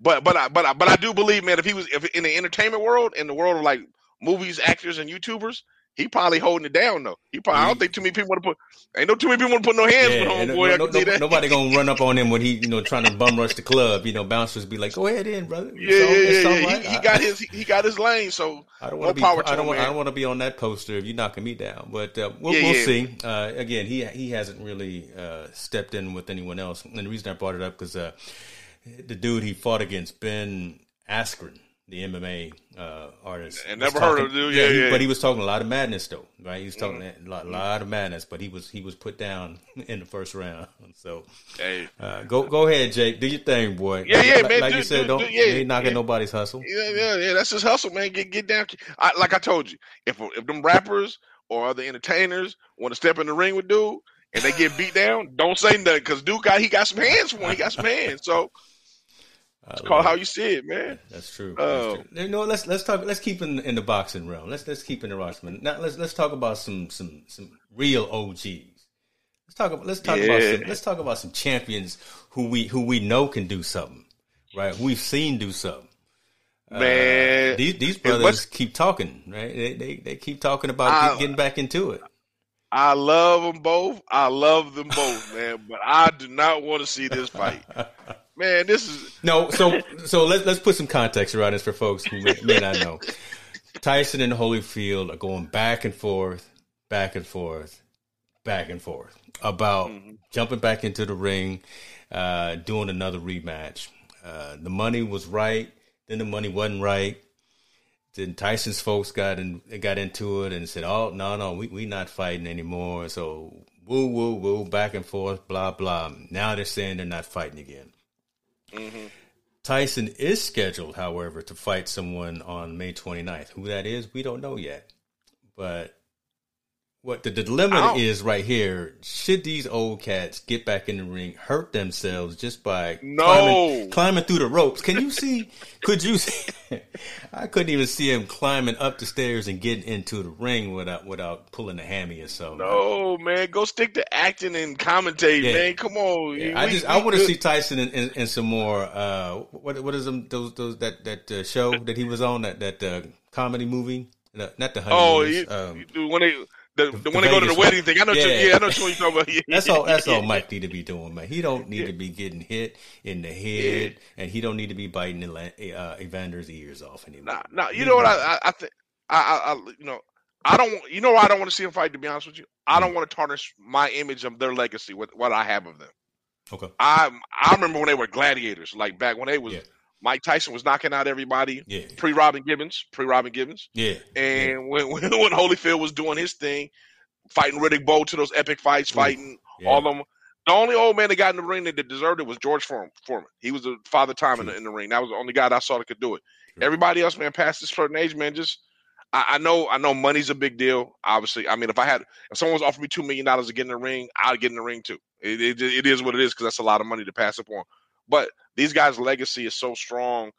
but but I but I, but I do believe, man, if he was if in the entertainment world, in the world of like movies, actors, and YouTubers, he probably holding it down though. He probably I don't think too many people want to put ain't no too many people want to put no hands yeah, on homeboy. No, no, no, nobody gonna run up on him when he you know trying to bum rush the club. You know, bouncers be like, "Go ahead in, brother." Yeah, yeah, yeah. yeah. Right. He, he, got his he got his lane. So I don't want to be I don't want, I don't want to be on that poster if you're knocking me down. But uh, we'll, yeah, we'll yeah. see. Uh, again, he he hasn't really uh, stepped in with anyone else. And the reason I brought it up because uh, the dude he fought against Ben Askren the MMA uh, artist. And never talking, heard of dude. Yeah, yeah, he, but he was talking a lot of madness though, right? He was talking mm. a lot, lot, of madness, but he was he was put down in the first round. So, hey, uh, go go ahead, Jake. Do your thing, boy. Yeah, yeah, like, man. Like do, you said, do, don't do, yeah, ain't knocking yeah. nobody's hustle. Yeah, yeah, yeah. That's his hustle, man. Get get down. I, like I told you, if if them rappers or other entertainers want to step in the ring with dude and they get beat down, don't say nothing because dude got he got some hands for him. He got some hands. So it's called how you see it, man. That's true. That's true. You know, let's let's talk. Let's keep in, in the boxing realm. Let's let's keep in the boxing. Now let's let's talk about some some some real OGs. Let's talk about let's talk yeah. about some, let's talk about some champions who we who we know can do something, right? Who we've seen do something. Uh, man, uh, these these brothers keep talking, right? They they, they keep talking about I, getting back into it. I love them both. I love them both, man. But I do not want to see this fight. man, this is no. So so let's let's put some context around this for folks who may, may not know. Tyson and Holyfield are going back and forth, back and forth, back and forth about mm-hmm. jumping back into the ring, uh, doing another rematch. Uh, the money was right, then the money wasn't right. Then Tyson's folks got in, got into it and said, "Oh no, no, we we not fighting anymore." So woo woo woo, back and forth, blah blah. Now they're saying they're not fighting again. Mm-hmm. Tyson is scheduled, however, to fight someone on May 29th. Who that is, we don't know yet. But what the dilemma is right here: should these old cats get back in the ring, hurt themselves just by no. climbing, climbing through the ropes? Can you see? could you? See, I couldn't even see him climbing up the stairs and getting into the ring without without pulling a hammy or so. No, man, go stick to acting and commentating, yeah. man. Come on. Yeah. I just I want to see Tyson in, in, in, some more. Uh, what what is them those those that that uh, show that he was on that that uh, comedy movie? Not the honey. Oh, he, um, when they the, the, the when they go to the wedding thing. I know. Yeah, you, yeah I know what you're talking about. Yeah. That's all. That's all Mike need to be doing, man. He don't need yeah. to be getting hit in the head, and he don't need to be biting uh, Evander's ears off anymore. Nah, nah. You know what? I, I think I, I, you know, I don't. You know, I don't want to see him fight. To be honest with you, I don't want to tarnish my image of their legacy with what I have of them. Okay. I I remember when they were gladiators, like back when they was. Mike Tyson was knocking out everybody yeah. pre Robin Givens, pre Robin Givens. Yeah. And yeah. When, when when Holyfield was doing his thing, fighting Riddick Bowe to those epic fights, fighting yeah. all of them. The only old man that got in the ring that deserved it was George Foreman. He was the father time in the, in the, ring. That was the only guy that I saw that could do it. Everybody else, man, past this certain age, man, just I, I, know I know money's a big deal. Obviously, I mean, if I had if someone's offered me two million dollars to get in the ring, I'd get in the ring too. It, it, it is what it is because that's a lot of money to pass up on. But these guys' legacy is so strong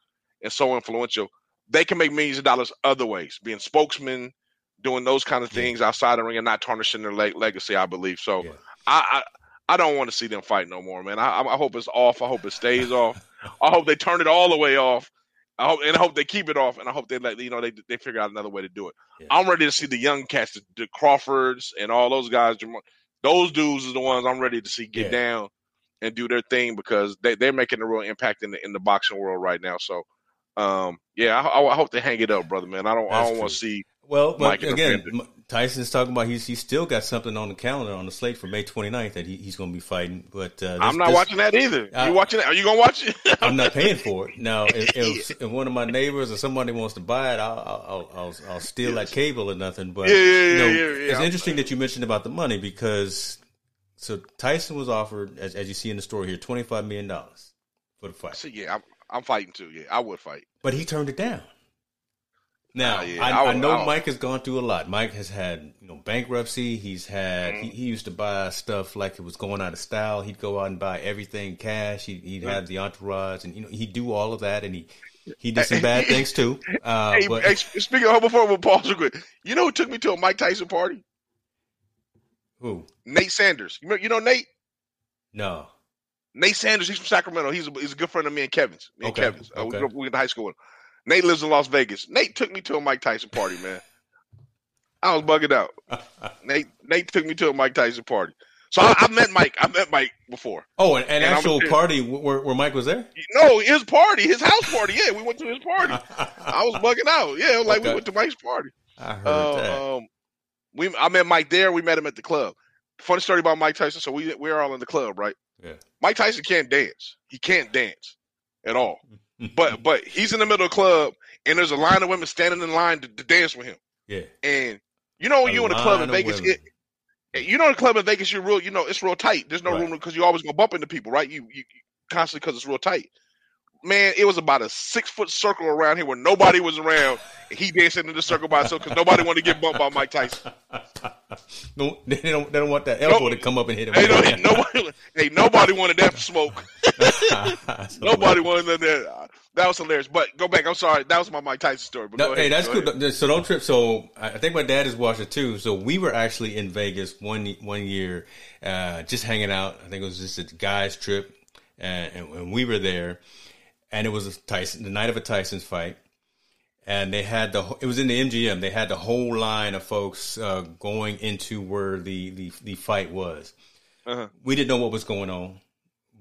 and so influential. They can make millions of dollars other ways, being spokesmen, doing those kind of things outside the ring, and not tarnishing their le- legacy. I believe so. Yeah. I, I I don't want to see them fight no more, man. I, I hope it's off. I hope it stays off. I hope they turn it all the way off. I hope and I hope they keep it off, and I hope they let you know they they figure out another way to do it. Yeah. I'm ready to see the young cats, the, the, Crawfords, and all those guys. Those dudes are the ones I'm ready to see get yeah. down and do their thing because they they're making a real impact in the in the boxing world right now. So, um, yeah, I, I hope they hang it up, brother, man. I don't That's I don't want to see. Well, but again, Tyson's talking about he's he's still got something on the calendar on the slate for May 29th that he, he's going to be fighting. But uh, this, I'm not this, watching that either. I, you watching it? Are you going to watch it? I'm not paying for it. Now, if, if, if, one of my neighbors or somebody wants to buy it, I'll I'll I'll, I'll steal yes. that cable or nothing. But yeah, yeah, you know, yeah, yeah, it's interesting that you mentioned about the money because so Tyson was offered, as, as you see in the story here, 25 million dollars for the fight. So yeah, I'm I'm fighting too. Yeah, I would fight, but he turned it down. Now uh, yeah, I, I, I, know I, Mike has gone through a lot. Mike has had you know bankruptcy. He's had mm-hmm. he, he, used to buy stuff like it was going out of style. He'd go out and buy everything cash. He, would have the entourage, and you know he'd do all of that, and he he did some bad things too. Uh, hey, but, hey, speaking of before we pause real quick, you know who took me to a Mike Tyson party? Who? Nate Sanders. You know, you know Nate? No. Nate Sanders. He's from Sacramento. He's a, he's a good friend of me and Kevin's. Me okay. and Kevin's. Uh, we, we went to high school. Nate lives in Las Vegas. Nate took me to a Mike Tyson party, man. I was bugging out. Nate Nate took me to a Mike Tyson party. So I, I met Mike. I met Mike before. Oh, an, an actual party where, where Mike was there? No, his party, his house party. Yeah, we went to his party. I was bugging out. Yeah, like okay. we went to Mike's party. I heard uh, that. Um, we I met Mike there. We met him at the club. Funny story about Mike Tyson. So we we are all in the club, right? Yeah. Mike Tyson can't dance. He can't dance at all but but he's in the middle of the club and there's a line of women standing in line to, to dance with him. Yeah. And you know when you're in a club in Vegas, it, you know in a club in Vegas, you're real. You know it's real tight. There's no right. room because you're always gonna bump into people, right? You you constantly because it's real tight. Man, it was about a six foot circle around here where nobody was around. he dancing in the circle by himself because nobody wanted to get bumped by Mike Tyson. no, they don't. They don't want that elbow to come up and hit him. Hey, no, nobody, hey, nobody wanted that smoke. nobody wanted that that was hilarious. But go back. I'm sorry. That was my Mike Tyson story. But no, hey, that's go good. Ahead. So don't trip. So I think my dad is watching too. So we were actually in Vegas one one year, uh, just hanging out. I think it was just a guys trip, and, and we were there, and it was a Tyson, the night of a Tyson's fight. And they had the it was in the MGM. They had the whole line of folks uh, going into where the the, the fight was. Uh-huh. We didn't know what was going on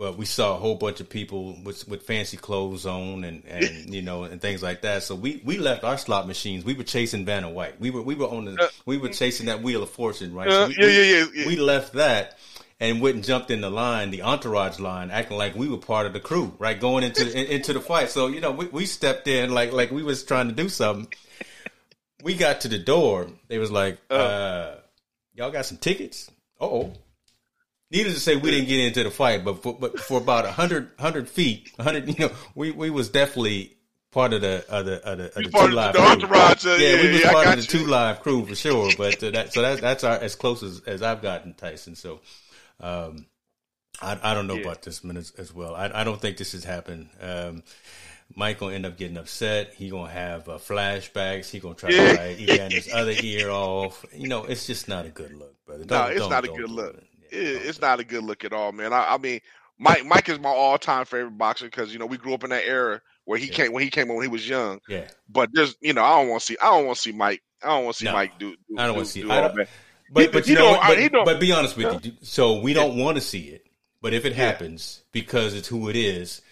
but we saw a whole bunch of people with with fancy clothes on and, and you know and things like that. So we, we left our slot machines. We were chasing Vanna White. We were we were on the uh, we were chasing that wheel of fortune, right? Uh, so we, yeah, yeah, yeah, yeah. We left that and went and jumped in the line, the entourage line, acting like we were part of the crew, right? Going into the, into the fight. So you know we, we stepped in like like we was trying to do something. We got to the door. They was like, uh, uh "Y'all got some tickets?" oh Needless to say, we didn't get into the fight, but for, but for about 100, 100 feet, hundred, you know, we, we was definitely part of the of the of the, of the two live the entourage, uh, yeah, yeah, we was yeah, part of the two live crew for sure. But uh, that so that's that's our as close as, as I've gotten Tyson. So, um, I I don't know yeah. about this minute as, as well. I I don't think this has happened. Um, Mike gonna end up getting upset. He gonna have uh, flashbacks. He gonna try to bite his other ear off. You know, it's just not a good look, brother. Don't, no, it's not a good look. It it, it's not a good look at all, man. I, I, mean, Mike Mike is my all time favorite boxer because you know we grew up in that era where he yeah. came when he came when he was young. Yeah. But there's you know I don't want to see I don't want to see Mike I don't want to see no, Mike do, do I don't want to see do all that. But he, but you know, but, but, be honest with you. So we don't want to see it, but if it happens because it's who it is,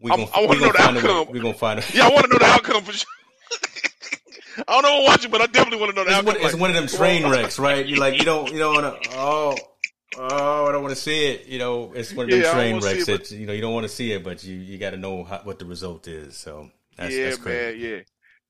we gonna, I want to know the outcome. We're gonna find it. Yeah, I want to know the outcome for sure. I don't know what watching, but I definitely want to know the it's outcome. One, it's like, one of them train wrecks, right? You like you don't you don't want to. Oh, oh, I don't want to see it. You know, it's one of them yeah, train wrecks that you know you don't want to see it, but you you got to know how, what the result is. So that's, yeah, that's man, yeah,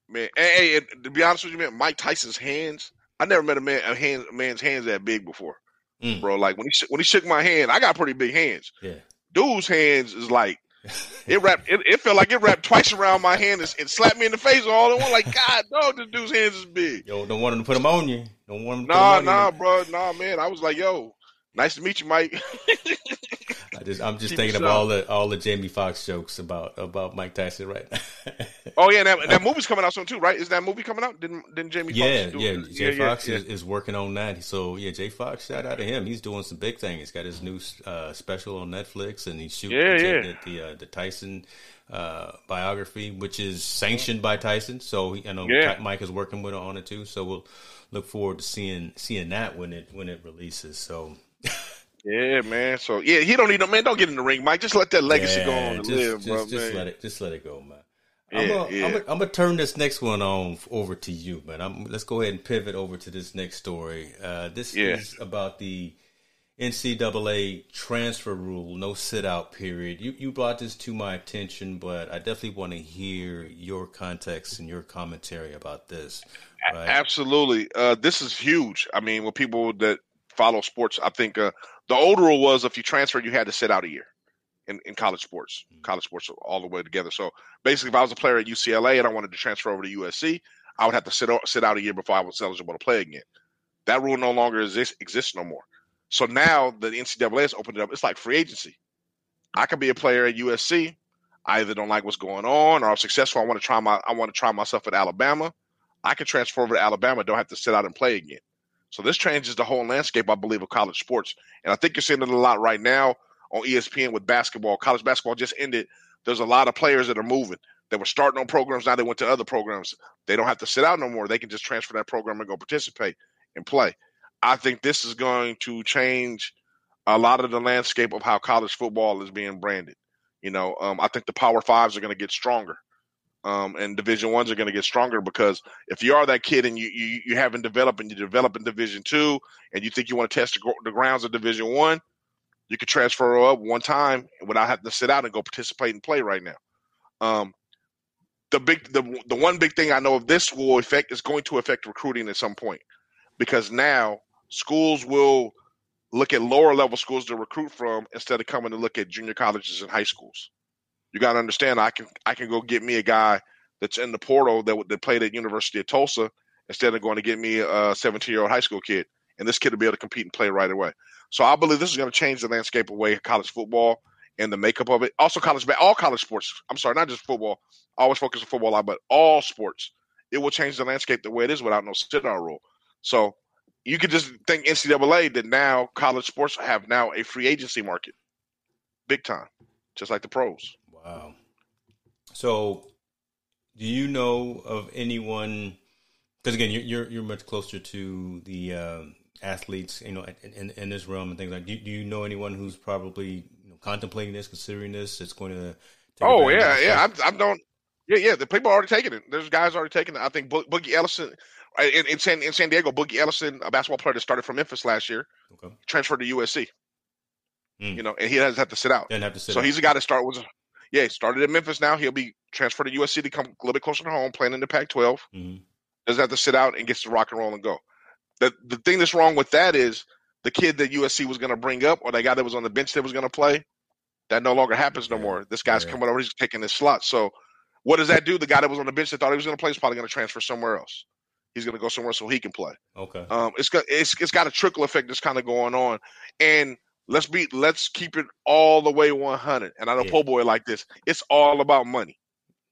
man. Hey, and to be honest with you, man, Mike Tyson's hands. I never met a man a, hand, a man's hands that big before, mm. bro. Like when he when he shook my hand, I got pretty big hands. Yeah, dude's hands is like It wrapped. It, it, felt like it wrapped twice around my hand and, and, slapped me in the face all in one. Like God, dog, this dude's hands is big. Yo, don't want him to put them on you. Don't want him. nah, nah, you. bro, nah, man. I was like, yo, nice to meet you, Mike. I just, I'm just Keep thinking of all the all the Jamie Foxx jokes about about Mike Tyson right now. oh yeah, that, that movie's coming out soon too, right? Is that movie coming out? Didn't didn't Jamie? Yeah, Foxx yeah. Jay yeah, Foxx yeah, is, yeah. is working on that. So yeah, Jay Foxx, shout out to him. He's doing some big things. He's got his new uh, special on Netflix, and he's shooting yeah, yeah. the the, uh, the Tyson uh, biography, which is sanctioned by Tyson. So I know yeah. Mike is working with on it too. So we'll look forward to seeing seeing that when it when it releases. So. Yeah, man. So yeah, he don't need no man. Don't get in the ring, Mike. Just let that legacy yeah, go on just, live, just, bro. Just let it, just let it go, man. Yeah, I'm gonna, yeah. I'm, gonna, I'm gonna turn this next one on over to you, man. I'm, let's go ahead and pivot over to this next story. Uh, this yeah. is about the NCAA transfer rule, no sit out period. You you brought this to my attention, but I definitely want to hear your context and your commentary about this. Right? Absolutely, uh, this is huge. I mean, with people that follow sports, I think uh, the old rule was if you transferred, you had to sit out a year in, in college sports. Mm-hmm. College sports all the way together. So basically, if I was a player at UCLA and I wanted to transfer over to USC, I would have to sit out, sit out a year before I was eligible to play again. That rule no longer exists, exists no more. So now the NCAA has opened it up. It's like free agency. I could be a player at USC. I either don't like what's going on or I'm successful. I want to try my I want to try myself at Alabama. I can transfer over to Alabama, don't have to sit out and play again. So this changes the whole landscape, I believe, of college sports. And I think you're seeing it a lot right now on ESPN with basketball. College basketball just ended. There's a lot of players that are moving. They were starting on programs. Now they went to other programs. They don't have to sit out no more. They can just transfer that program and go participate and play. I think this is going to change a lot of the landscape of how college football is being branded. You know, um, I think the Power Fives are going to get stronger um, and Division ones are going to get stronger because if you are that kid and you, you you haven't developed and you develop in Division two and you think you want to test the, the grounds of Division one, you can transfer up one time without having to sit out and go participate and play right now. Um, the big the the one big thing I know of this will affect is going to affect recruiting at some point because now schools will look at lower level schools to recruit from instead of coming to look at junior colleges and high schools you got to understand I can I can go get me a guy that's in the portal that that played at University of Tulsa instead of going to get me a 17 year old high school kid, and this kid will be able to compete and play right away. So I believe this is going to change the landscape of way college football and the makeup of it. Also, college all college sports. I'm sorry, not just football. I always focus on football, a lot, but all sports. It will change the landscape the way it is without no sit down rule. So you could just think NCAA that now college sports have now a free agency market, big time, just like the pros. Wow. So, do you know of anyone? Because again, you're, you're, you're much closer to the uh, athletes, you know, in, in this realm and things like. Do, do you know anyone who's probably you know, contemplating this, considering this? It's going to. Oh yeah, yeah. I'm, I'm don't. Yeah, yeah. The people are already taking it. There's guys already taking it. I think Bo- Boogie Ellison in, in, San in San Diego. Boogie Ellison, a basketball player that started from Memphis last year, okay. transferred to USC. Mm. You know, and he doesn't have to sit out. Didn't have to sit so out. he's a guy that start was yeah, he started in Memphis. Now he'll be transferred to USC to come a little bit closer to home, playing in the Pac-12. Mm-hmm. Doesn't have to sit out and gets to rock and roll and go. The the thing that's wrong with that is the kid that USC was going to bring up, or the guy that was on the bench that was going to play. That no longer happens no more. This guy's yeah. coming over. He's taking his slot. So, what does that do? The guy that was on the bench that thought he was going to play is probably going to transfer somewhere else. He's going to go somewhere so he can play. Okay. Um, it's got it's it's got a trickle effect that's kind of going on, and Let's be let's keep it all the way 100. And I know yeah. Po Boy like this. It's all about money.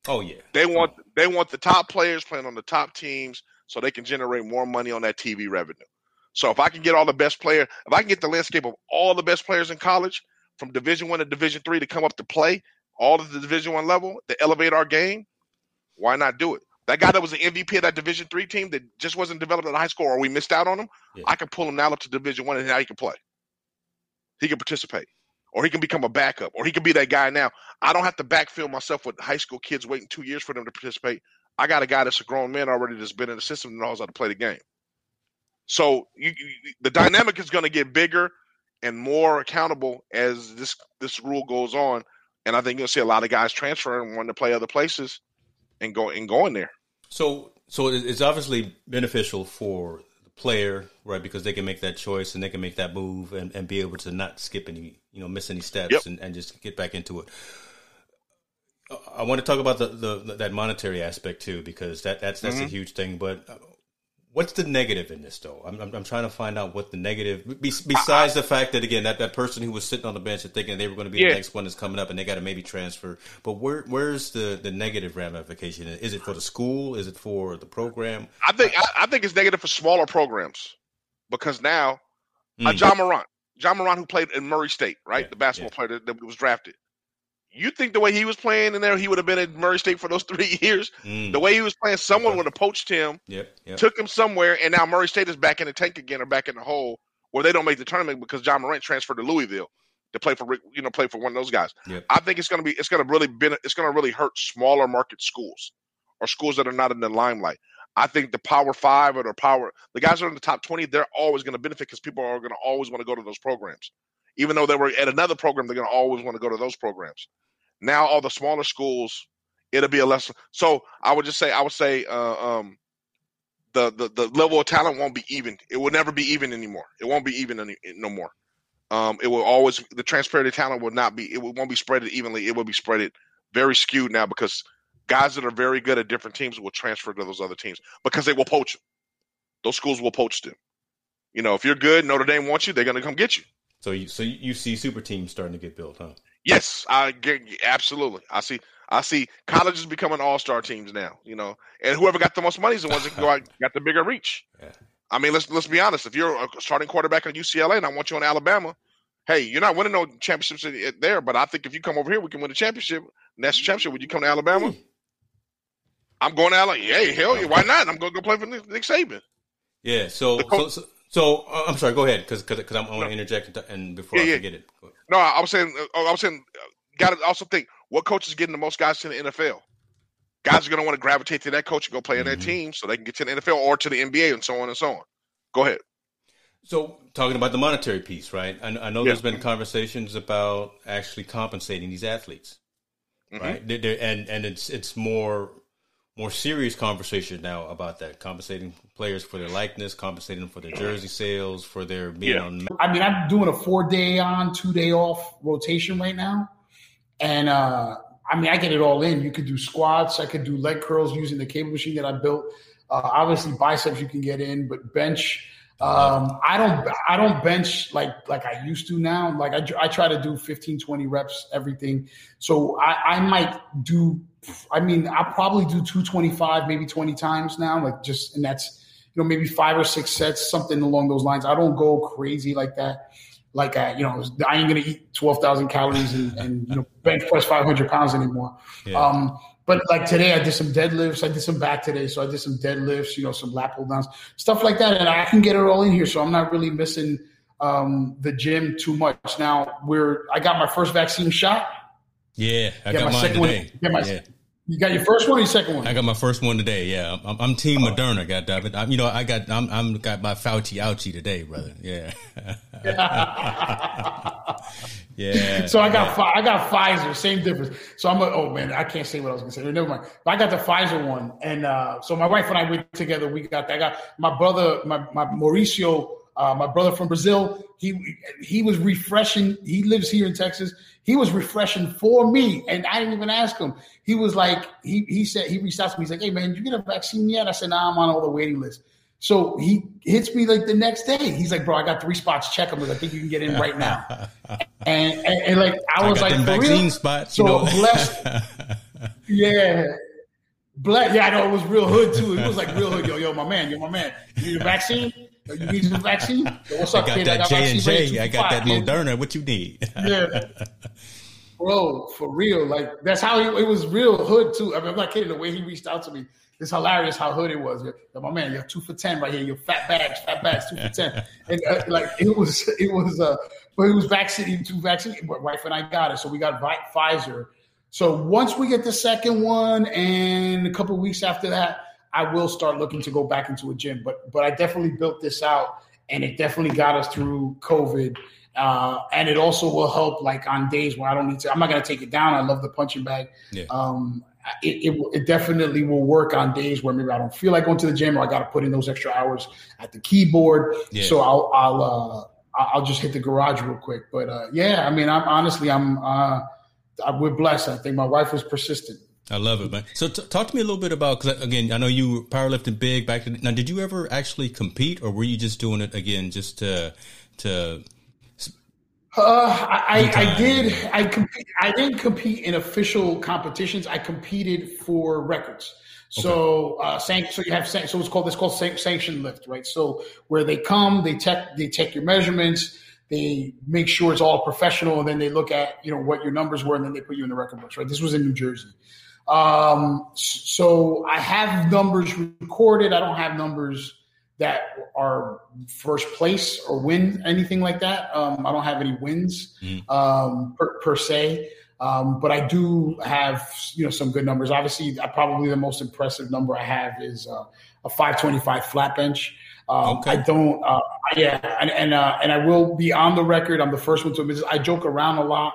Oh yeah. They want they want the top players playing on the top teams so they can generate more money on that TV revenue. So if I can get all the best player, if I can get the landscape of all the best players in college from Division One to Division Three to come up to play all of the Division One level to elevate our game, why not do it? That guy that was the MVP of that Division Three team that just wasn't developed in high school, or we missed out on him, yeah. I can pull him now up to Division One and now he can play he can participate or he can become a backup or he can be that guy now. I don't have to backfill myself with high school kids waiting two years for them to participate. I got a guy that's a grown man already that's been in the system and knows how to play the game. So you, you, the dynamic is going to get bigger and more accountable as this this rule goes on. And I think you'll see a lot of guys transferring, wanting to play other places, and go and going there. So, so it's obviously beneficial for player, right? Because they can make that choice and they can make that move and, and be able to not skip any, you know, miss any steps yep. and, and just get back into it. I want to talk about the, the that monetary aspect too because that that's that's mm-hmm. a huge thing. But what's the negative in this though? I'm, I'm, I'm trying to find out what the negative besides I, the fact that again that that person who was sitting on the bench and thinking they were going to be yeah. the next one that's coming up and they got to maybe transfer. But where where's the the negative ramification? Is it for the school? Is it for the program? I think I, I think it's negative for smaller programs because now mm. uh, Ja Morant, Ja Morant who played in Murray State, right, yeah, the basketball yeah. player that, that was drafted you think the way he was playing in there, he would have been at Murray State for those three years? Mm. The way he was playing, someone would have poached him, yep, yep. took him somewhere, and now Murray State is back in the tank again or back in the hole where they don't make the tournament because Ja Morant transferred to Louisville to play for you know play for one of those guys. Yep. I think it's gonna be it's gonna really be it's gonna really hurt smaller market schools or schools that are not in the limelight. I think the Power Five or the Power the guys that are in the top twenty, they're always going to benefit because people are going to always want to go to those programs. Even though they were at another program, they're going to always want to go to those programs. Now all the smaller schools, it'll be a lesson. So I would just say, I would say, uh, um, the, the the level of talent won't be even. It will never be even anymore. It won't be even any, no more. Um, it will always the transfer of talent will not be. It won't be spread evenly. It will be spread very skewed now because guys that are very good at different teams will transfer to those other teams because they will poach them. Those schools will poach them. You know, if you're good, Notre Dame wants you, they're going to come get you. So you so you see super teams starting to get built, huh? Yes, I get absolutely. I see. I see colleges becoming all star teams now. You know, and whoever got the most money is the ones that can go out, got the bigger reach. Yeah. I mean, let's let's be honest. If you're a starting quarterback at UCLA and I want you on Alabama, hey, you're not winning no championships there. But I think if you come over here, we can win a championship, national championship. Would you come to Alabama? I'm going to Alabama. Hey, hell yeah, why not? I'm going to go play for Nick, Nick Saban. Yeah. So, so, so, so uh, I'm sorry. Go ahead, because because I want to interject and, and before yeah, I forget it. No, I was saying, uh, I was saying, uh, got to also think what coach is getting the most guys to the NFL. Guys are going to want to gravitate to that coach and go play mm-hmm. in that team so they can get to the NFL or to the NBA and so on and so on. Go ahead. So, talking about the monetary piece, right? I, I know yeah. there's been conversations about actually compensating these athletes, mm-hmm. right? They're, and and it's it's more more serious conversation now about that, compensating players for their likeness, compensating them for their jersey sales, for their being yeah. on. I mean, I'm doing a four day on, two day off rotation right now, and uh, I mean, I get it all in. You could do squats, I could do leg curls using the cable machine that I built. Uh, obviously, biceps you can get in, but bench. Um, I don't I don't bench like like I used to now. Like I, I try to do 15, 20 reps, everything. So I, I might do I mean, I'll probably do 225, maybe 20 times now. Like just, and that's, you know, maybe five or six sets, something along those lines. I don't go crazy like that. Like, uh, you know, I ain't going to eat 12,000 calories and, and, you know, bench press 500 pounds anymore. Yeah. Um, but like today, I did some deadlifts. I did some back today. So I did some deadlifts, you know, some lat pull downs, stuff like that. And I can get it all in here. So I'm not really missing um, the gym too much. Now, we're, I got my first vaccine shot. Yeah, I got, got mine today. One, my, yeah. You got your first one or your second one? I got my first one today. Yeah, I'm, I'm Team oh. Moderna. Got David. I'm, you know, I got I'm I'm got my Fauci ouchie today, brother. Yeah. yeah. So I got yeah. I got Pfizer. Same difference. So I'm a, oh man, I can't say what I was gonna say. Never mind. But I got the Pfizer one, and uh, so my wife and I went together. We got that. I got my brother, my my Mauricio uh, my brother from Brazil, he he was refreshing. He lives here in Texas. He was refreshing for me, and I didn't even ask him. He was like, he he said he reached out to me. He's like, "Hey man, you get a vaccine yet?" I said, "Nah, I'm on all the waiting list." So he hits me like the next day. He's like, "Bro, I got three spots. Check them. Because I think you can get in right now." and, and, and like I was I like, vaccine real? spots. So you know? bless, yeah. Black, yeah, I know it was real hood too. It was like real hood. Yo, yo, my man, yo, my man. You need a vaccine? You need some vaccine? what's up, I got kid? that J and J. I got that Moderna. What you need? yeah, bro, for real. Like that's how he, it was. Real hood too. I mean, I'm not kidding. The way he reached out to me, it's hilarious how hood it was. Yo, my man, you're two for ten right here. Your fat bags, fat bags, two for ten. And uh, like it was, it was. Uh, but it was vaccine, two vaccine. My wife and I got it, so we got Pfizer. So once we get the second one, and a couple weeks after that I will start looking to go back into a gym. But but I definitely built this out, and it definitely got us through COVID. Uh, and it also will help like on days where I don't need to. I'm not gonna take it down. I love the punching bag. Yeah. Um, it, it, it, definitely will work on days where maybe I don't feel like going to the gym or I got to put in those extra hours at the keyboard. Yeah. So I'll I'll uh, I'll just hit the garage real quick. But uh, yeah, I mean, I'm honestly I'm uh, we're blessed. I think my wife was persistent. I love it, man. So t- talk to me a little bit about because again, I know you were powerlifting big back then. Now, did you ever actually compete, or were you just doing it again just to to? Uh, I, I, did. I compete. I didn't compete in official competitions. I competed for records. So, okay. uh, so you have so it's called this called sanction lift, right? So where they come, they check they take your measurements, they make sure it's all professional, and then they look at you know what your numbers were, and then they put you in the record books, right? This was in New Jersey. Um, so I have numbers recorded. I don't have numbers that are first place or win anything like that. Um, I don't have any wins mm. um, per, per, se, um, but I do have you know some good numbers. Obviously, probably the most impressive number I have is uh, a 525 flat bench. Um, okay. I don't, uh, yeah, and and, uh, and I will be on the record. I'm the first one to admit. I joke around a lot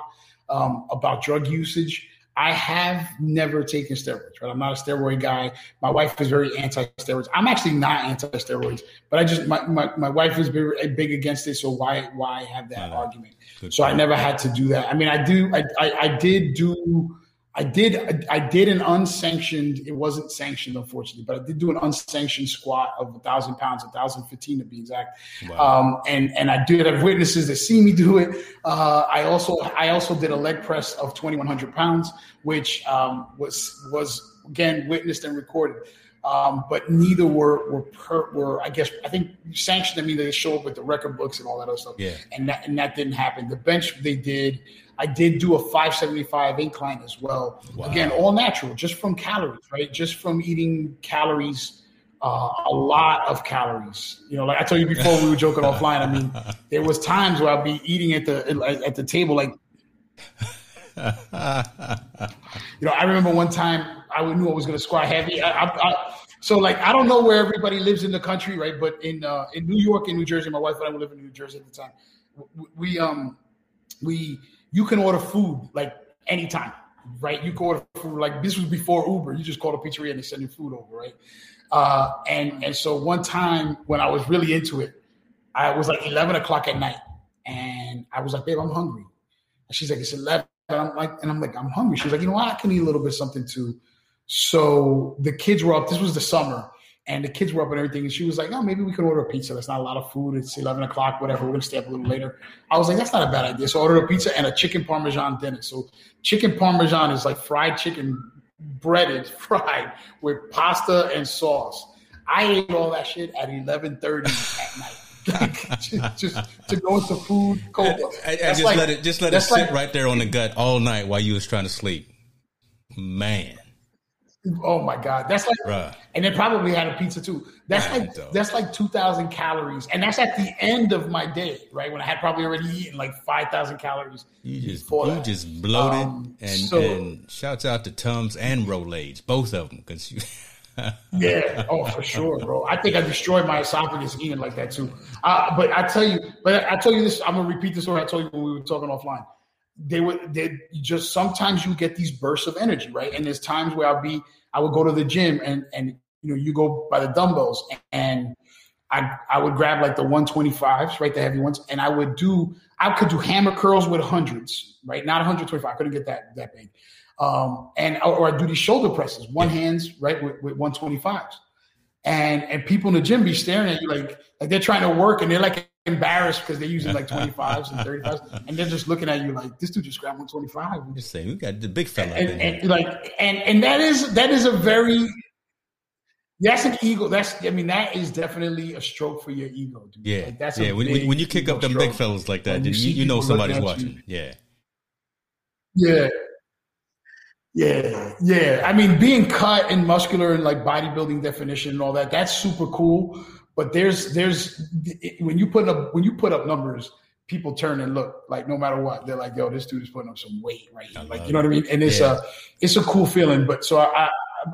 um, about drug usage. I have never taken steroids, right? I'm not a steroid guy. My wife is very anti-steroids. I'm actually not anti-steroids, but I just my, my, my wife is big, big against it. So why why have that argument? Good so point. I never had to do that. I mean, I do I, I, I did do I did I did an unsanctioned. It wasn't sanctioned, unfortunately, but I did do an unsanctioned squat of a thousand pounds, a thousand fifteen to be exact. Wow. Um, and and I did have witnesses that see me do it. Uh, I also I also did a leg press of twenty one hundred pounds, which um, was was again witnessed and recorded. Um, but neither were were per, were I guess I think sanctioned. I mean they show up with the record books and all that other stuff. Yeah. And that and that didn't happen. The bench they did. I did do a 575 incline as well. Wow. Again, all natural, just from calories, right? Just from eating calories, uh, a lot of calories. You know, like I told you before, we were joking offline. I mean, there was times where I'd be eating at the at the table like. you know, I remember one time I knew I was going to squat heavy. I, I, I, so, like, I don't know where everybody lives in the country, right? But in uh, in New York and New Jersey, my wife and I were living in New Jersey at the time. We um we you can order food like anytime, right? You can order food like this was before Uber. You just call a pizzeria and they send you food over, right? Uh, and and so one time when I was really into it, I was like eleven o'clock at night, and I was like, "Babe, I'm hungry." And she's like, "It's 11. And I'm like, and I'm like, "I'm hungry." She's like, "You know what? I can eat a little bit something too." So the kids were up. This was the summer, and the kids were up and everything. And she was like, "Oh, maybe we can order a pizza. That's not a lot of food. It's eleven o'clock, whatever. We're gonna stay up a little later." I was like, "That's not a bad idea." So I ordered a pizza and a chicken parmesan dinner. So chicken parmesan is like fried chicken, breaded, fried with pasta and sauce. I ate all that shit at eleven thirty at night. just, just, to go into food coma. And, and just like, let it just let it sit like, right there on the gut all night while you was trying to sleep. Man. Oh my god, that's like, Bruh. and then probably had a pizza too. That's like that's like two thousand calories, and that's at the end of my day, right? When I had probably already eaten like five thousand calories. You just you that. just bloated, um, and, so, and shouts out to Tums and Rolaids, both of them, because you. yeah, oh for sure, bro. I think I destroyed my esophagus eating like that too. Uh, but I tell you, but I tell you this, I'm gonna repeat this story I told you when we were talking offline they would they just sometimes you get these bursts of energy, right? And there's times where I'll be I would go to the gym and and you know you go by the dumbbells and I I would grab like the 125s, right, the heavy ones, and I would do I could do hammer curls with hundreds, right, not 125. I couldn't get that that big, um, and or I do these shoulder presses, one hands, right, with, with 125s, and and people in the gym be staring at you like like they're trying to work and they're like embarrassed because they're using like 25s and 35s and they're just looking at you like this dude just grabbed 125 I'm just saying we got the big fella and, and, and, like and and that is that is a very that's an ego that's i mean that is definitely a stroke for your ego dude. yeah like, that's yeah when, when you kick up them big fellas like that then you, you know somebody's watching you. yeah yeah yeah, yeah. I mean, being cut and muscular and like bodybuilding definition and all that, that's super cool. But there's there's when you put up when you put up numbers, people turn and look like no matter what, they're like, yo, this dude is putting up some weight right here. Like, you know what I mean? And it's yeah. a it's a cool feeling. But so I I,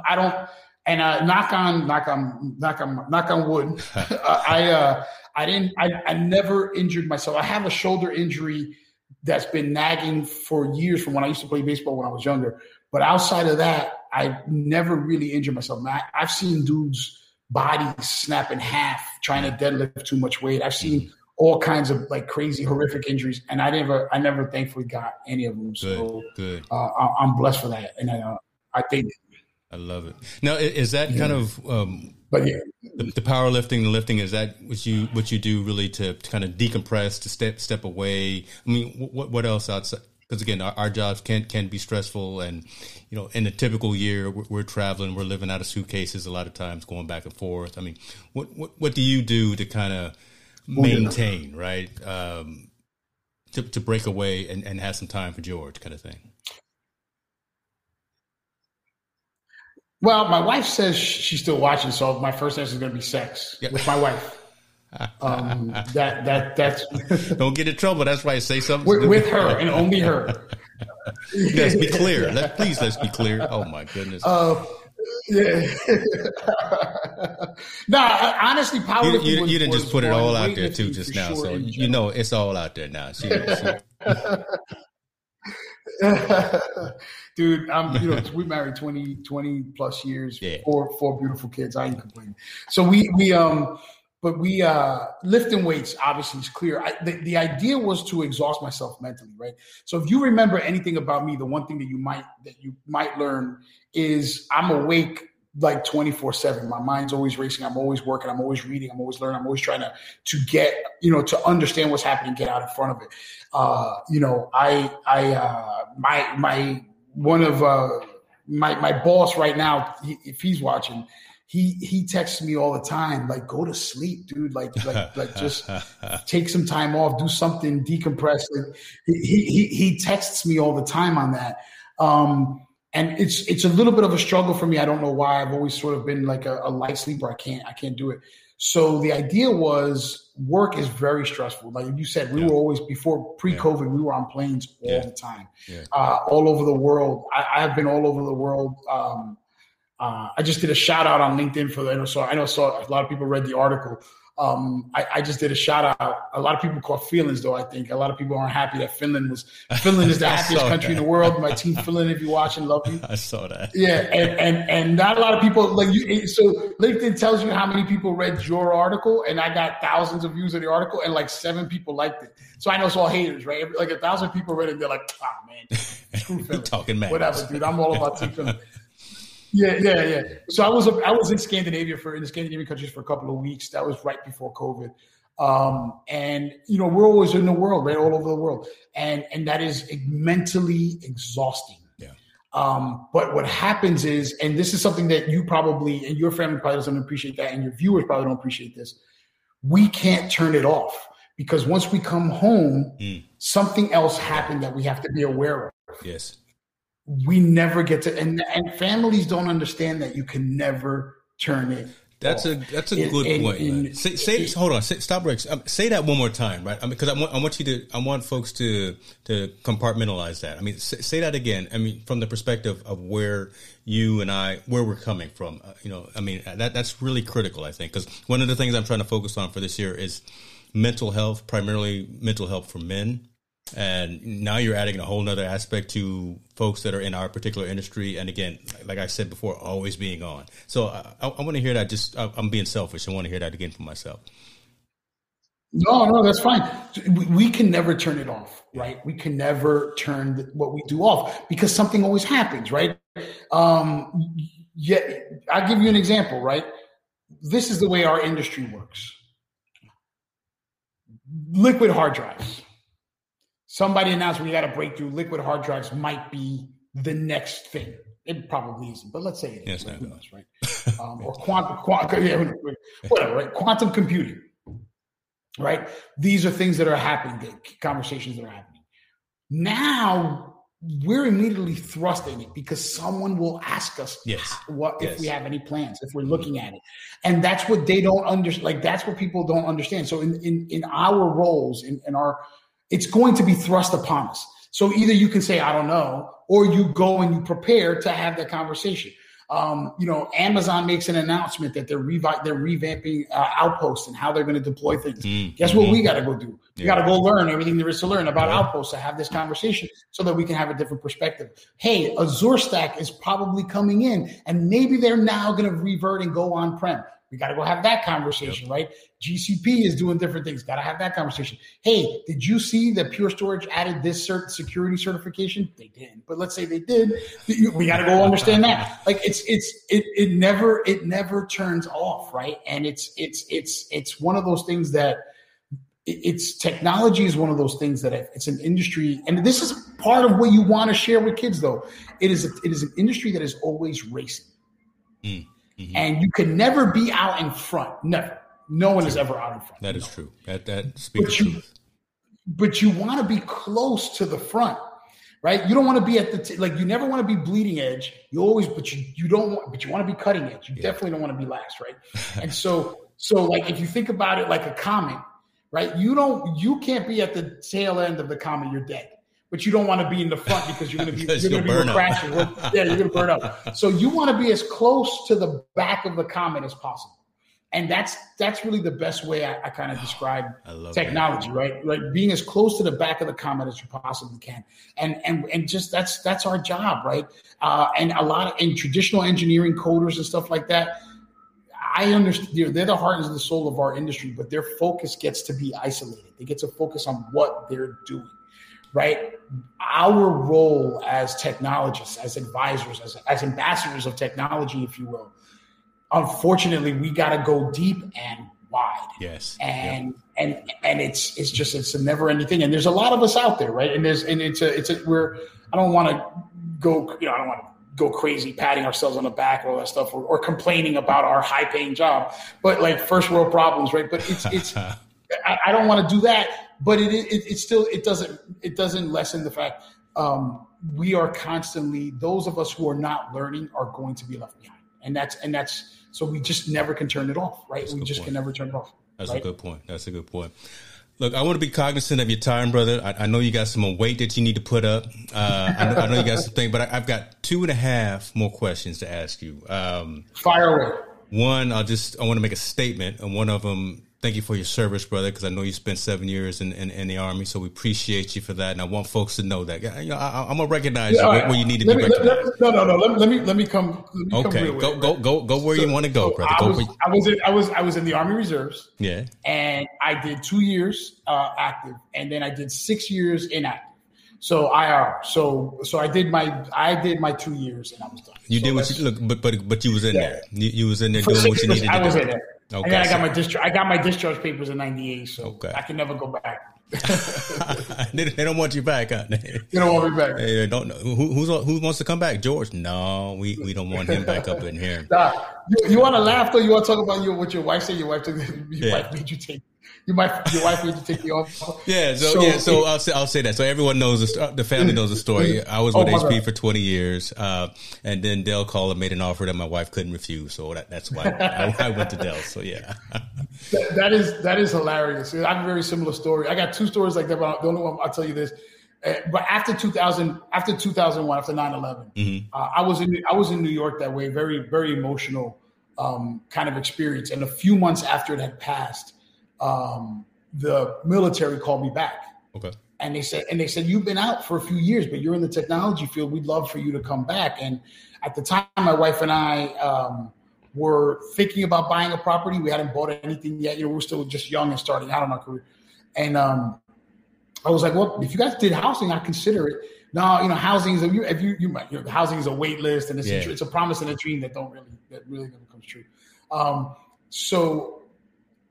I don't and uh, knock on knock on knock on knock on wood. I uh I didn't I, I never injured myself. I have a shoulder injury that's been nagging for years from when I used to play baseball when I was younger. But outside of that, I never really injured myself. I, I've seen dudes bodies snap in half trying to deadlift too much weight. I've seen all kinds of like crazy, horrific injuries, and I never, I never, thankfully, got any of them. Good, so good. Uh, I'm blessed for that, and uh, I think I love it. Now, is that yeah. kind of, um, but yeah, the, the powerlifting, the lifting, is that what you what you do really to, to kind of decompress, to step step away? I mean, what what else outside? Because again, our, our, jobs can can be stressful, and you know, in a typical year, we're, we're, traveling, we're living out of suitcases a lot of times, going back and forth. I mean, what what what do you do to kind of maintain, right? Um, to, to break away and, and have some time for George, kind of thing. Well, my wife says she's still watching, so my first answer is going to be sex yeah. with my wife. Um, that that that's don't get in trouble. That's why I say something with, with her and only her. let's be clear. Let, please let's be clear. Oh my goodness. Uh, yeah. no, honestly, powerlifting. You, you, you didn't just put it all out there too just now, sure so you know it's all out there now. She, she... Dude, I'm you know we married 20, 20 plus years, yeah. four four beautiful kids. I ain't complaining. So we we um but we uh lifting weights obviously is clear. I, the, the idea was to exhaust myself mentally right? So if you remember anything about me the one thing that you might that you might learn is i'm awake like 24 7 my mind's always racing. I'm always working. I'm always reading. I'm always learning. I'm always trying to to get you know to understand what's happening get out in front of it. Uh you know i i uh my my one of uh my my boss right now if he's watching he he texts me all the time like go to sleep dude. Like like like just take some time off do something decompress. Like, he, he he texts me all the time on that. Um and it's it's a little bit of a struggle for me. I don't know why. I've always sort of been like a, a light sleeper. I can't i can't do it. So the idea was work is very stressful. Like you said we yeah. were always before pre-covid yeah. we were on planes all yeah. the time uh, all over the world. I, have been all over the world um, uh, I just did a shout out on LinkedIn for the, so I know so a lot of people read the article. Um, I, I, just did a shout out. A lot of people caught feelings though. I think a lot of people aren't happy that Finland was Finland is the happiest country that. in the world. My team Finland, if you're watching, love you. I saw that. Yeah, and and, and not a lot of people like you. So LinkedIn tells you how many people read your article, and I got thousands of views of the article, and like seven people liked it. So I know it's all haters, right? Like a thousand people read it, they're like, ah oh, man, screw Finland. talking man, whatever, dude. I'm all about team Finland. Yeah, yeah, yeah. So I was I was in Scandinavia for in the Scandinavian countries for a couple of weeks. That was right before COVID. Um, and you know, we're always in the world, right? All over the world. And and that is mentally exhausting. Yeah. Um, but what happens is, and this is something that you probably and your family probably doesn't appreciate that, and your viewers probably don't appreciate this. We can't turn it off because once we come home, mm. something else happened that we have to be aware of. Yes we never get to and, and families don't understand that you can never turn it that's a that's a good in, point. In, say, say hold on, say, stop, Rex. Um, say that one more time, right? I mean, because I want I want you to I want folks to to compartmentalize that. I mean, say, say that again. I mean, from the perspective of where you and I where we're coming from. Uh, you know, I mean that that's really critical. I think because one of the things I'm trying to focus on for this year is mental health, primarily mental health for men and now you're adding a whole nother aspect to folks that are in our particular industry. And again like i said before always being on. So i, I, I want to hear that just I, i'm being selfish. I want to hear that again for myself. No no that's fine. We can never turn it off right? We can never turn what we do off because something always happens right? Um yeah i'll give you an example right? This is the way our industry works. Liquid hard drives somebody announced we got a breakthrough. Liquid hard drives might be the next thing. It probably isn't, but let's say it is. Yes, knows, right? Um, or quantum, quantum, yeah, whatever, right? Quantum computing, right? These are things that are happening, conversations that are happening. Now we're immediately thrust in it because someone will ask us yes. what yes. if we have any plans, if we're looking at it. And that's what they don't understand. Like that's what people don't understand. So in in, in our roles, in, in our it's going to be thrust upon us. So either you can say, I don't know, or you go and you prepare to have that conversation. Um, you know, Amazon makes an announcement that they're revi- they're revamping uh, Outposts and how they're going to deploy things. Mm-hmm. Guess what we got to go do? We got to go learn everything there is to learn about yeah. Outposts to have this conversation so that we can have a different perspective. Hey, Azure Stack is probably coming in, and maybe they're now going to revert and go on prem We got to go have that conversation, yep. right? GCP is doing different things. Got to have that conversation. Hey, did you see that Pure Storage added this cert- security certification? They didn't, but let's say they did. We got to go understand that. Like it's it's it it never it never turns off, right? And it's it's it's it's one of those things that it's technology is one of those things that it's an industry, and this is part of what you want to share with kids. Though it is a, it is an industry that is always racing. Mm. Mm-hmm. And you can never be out in front. Never. No one is ever out in front. That is true. That that speaks but you, But you want to be close to the front, right? You don't want to be at the t- like. You never want to be bleeding edge. You always, but you you don't want, but you want to be cutting edge. You yeah. definitely don't want to be last, right? and so so like if you think about it like a comet, right? You don't you can't be at the tail end of the comet. You're dead but you don't want to be in the front because you're going to be you're going to be crashing. yeah, you're going to burn up. So you want to be as close to the back of the comet as possible, and that's that's really the best way I, I kind of describe technology, that. right? Like being as close to the back of the comet as you possibly can, and and and just that's that's our job, right? Uh, and a lot of in traditional engineering coders and stuff like that. I understand they're the heart and the soul of our industry, but their focus gets to be isolated. They get to focus on what they're doing right? Our role as technologists, as advisors, as, as ambassadors of technology, if you will, unfortunately, we got to go deep and wide. Yes. And and and it's it's just it's a never ending thing. And there's a lot of us out there, right? And there's and it's a it's a we're I don't want to go you know I don't want to go crazy patting ourselves on the back or all that stuff or, or complaining about our high paying job, but like first world problems, right? But it's it's I, I don't want to do that but it, it, it still it doesn't it doesn't lessen the fact um, we are constantly those of us who are not learning are going to be left behind and that's and that's so we just never can turn it off right that's we just point. can never turn it off that's right? a good point that's a good point Look, I want to be cognizant of your time, brother. I, I know you got some weight that you need to put up. Uh, I, know, I, know, you got some things, but I, have got two and a half more questions to ask you. Um, Fire away. One, I'll just I want to make a statement, and one of them thank you for your service, brother, because I know you spent seven years in, in, in, the army, so we appreciate you for that. And I want folks to know that. You know, I, am gonna recognize yeah, you where, where, you need to be me, recognized. no, no, no. Let, let, me let me come. Let me okay, come go, go go go where so, you want to go, brother. I, go was, I was in, I was I was in the Army Reserves. Yeah, and I did two years uh, active, and then I did six years inactive. So IR. So so I did my I did my two years and I was done. You so did what you look, but but but you was in yeah. there. You, you, was in there doing what you needed I to was do. in there. Okay, and then I got my discharge. I got my discharge papers in '98, so okay. I can never go back. they, they, don't want you back, huh? They don't want me back. They don't know who, who's who wants to come back. George? No, we, we don't want him back up in here. Nah, you, you want to laugh though? You want to talk about your what your wife said? Your wife took your yeah. wife made you take you might your wife needs to take you off. Yeah, so, so yeah, so I'll say I'll say that. So everyone knows the, the family knows the story. I was with oh, HP for twenty years, uh, and then Dell called and made an offer that my wife couldn't refuse. So that, that's why I, I, went to Dell. So yeah, that, that is that is hilarious. I have a very similar story. I got two stories like that, but the only one I'll tell you this. Uh, but after 2000, after 2001, after 9 11, mm-hmm. uh, I was in I was in New York that way. Very very emotional um, kind of experience. And a few months after it had passed um, the military called me back. Okay. And they said, and they said, you've been out for a few years, but you're in the technology field. We'd love for you to come back. And at the time, my wife and I um, were thinking about buying a property. We hadn't bought anything yet. You know, we are still just young and starting out in our career. And um, I was like, well, if you guys did housing, I'd consider it. No, you know, housing is a, if you, you, you know, housing is a wait list and it's, yeah. a, it's a promise and a dream that don't really, that really never comes true. Um, so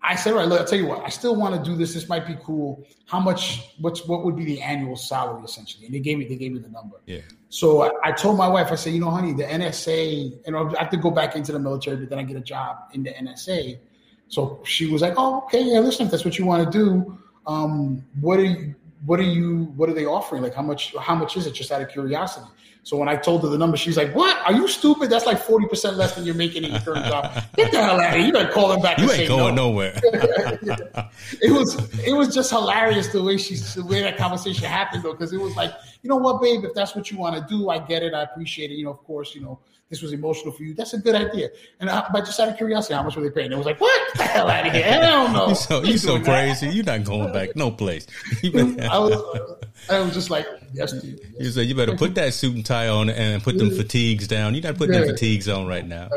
I said, right, look, I'll tell you what, I still want to do this. This might be cool. How much, what's, what would be the annual salary essentially? And they gave me, they gave me the number. Yeah. So I, I told my wife, I said, you know, honey, the NSA, and I have to go back into the military, but then I get a job in the NSA. So she was like, oh, okay, yeah, listen, if that's what you want to do, um, what are you, what are you, what are they offering? Like how much, how much is it just out of curiosity? So when I told her the number, she's like, "What? Are you stupid? That's like forty percent less than you're making in your current job. Get the hell out of here! You better call them back. You ain't going no. nowhere." it was it was just hilarious the way she the way that conversation happened though, because it was like, you know what, babe, if that's what you want to do, I get it, I appreciate it. You know, of course, you know, this was emotional for you. That's a good idea. And I, but just out of curiosity, how much were they paying? It was like, what the hell out of here? I don't know. You so, you so crazy. You're not going back no place. I was, I was just like, yes, dude. Yes. You said you better put that suit and tie on and put them fatigues down. You're not putting yeah. them fatigues on right now.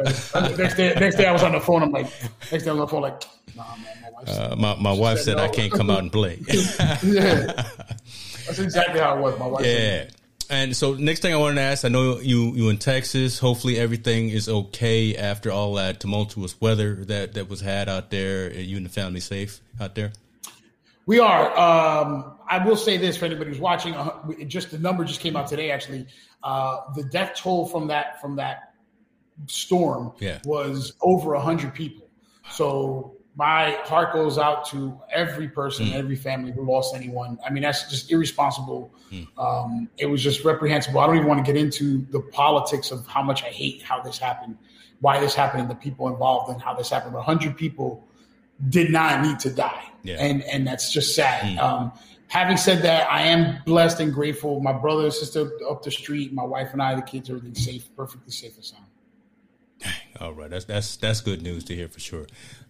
next day, next day I was on the phone. I'm like, next day I was on the phone like, nah, man. My wife, uh, my, my wife said, said no. I can't come out and play. yeah. That's exactly how it was. My wife. Yeah. Said, and so next thing I wanted to ask, I know you you in Texas. Hopefully everything is okay after all that tumultuous weather that that was had out there. Are you and the family safe out there? We are. Um, I will say this for anybody who's watching. Uh, just the number just came out today. Actually, uh, the death toll from that from that storm yeah. was over a hundred people. So my heart goes out to every person, mm. every family who lost anyone. I mean, that's just irresponsible. Mm. Um, it was just reprehensible. I don't even want to get into the politics of how much I hate how this happened, why this happened, and the people involved, and how this happened. But hundred people did not need to die, yeah. and and that's just sad. Mm. Um, having said that, I am blessed and grateful. My brother and sister up the street, my wife and I, the kids, everything safe, perfectly safe and sound. All right, that's that's that's good news to hear for sure.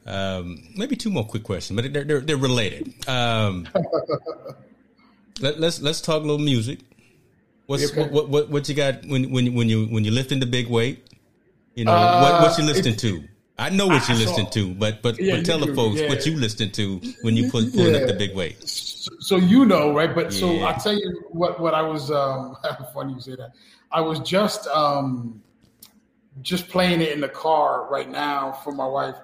Um, maybe two more quick questions, but they're they're, they're related. Um, let, us let's, let's talk a little music. What's okay. what, what what you got when when when you when you're lifting the big weight? You know uh, what what you listening to? I know what you're listening to, but but yeah, but tell the folks yeah. what you listening to when you put pulling yeah. up the big weight. So, so, you know, right? But so I'll tell you what what I was. Um, funny you say that. I was just um, just playing it in the car right now for my wife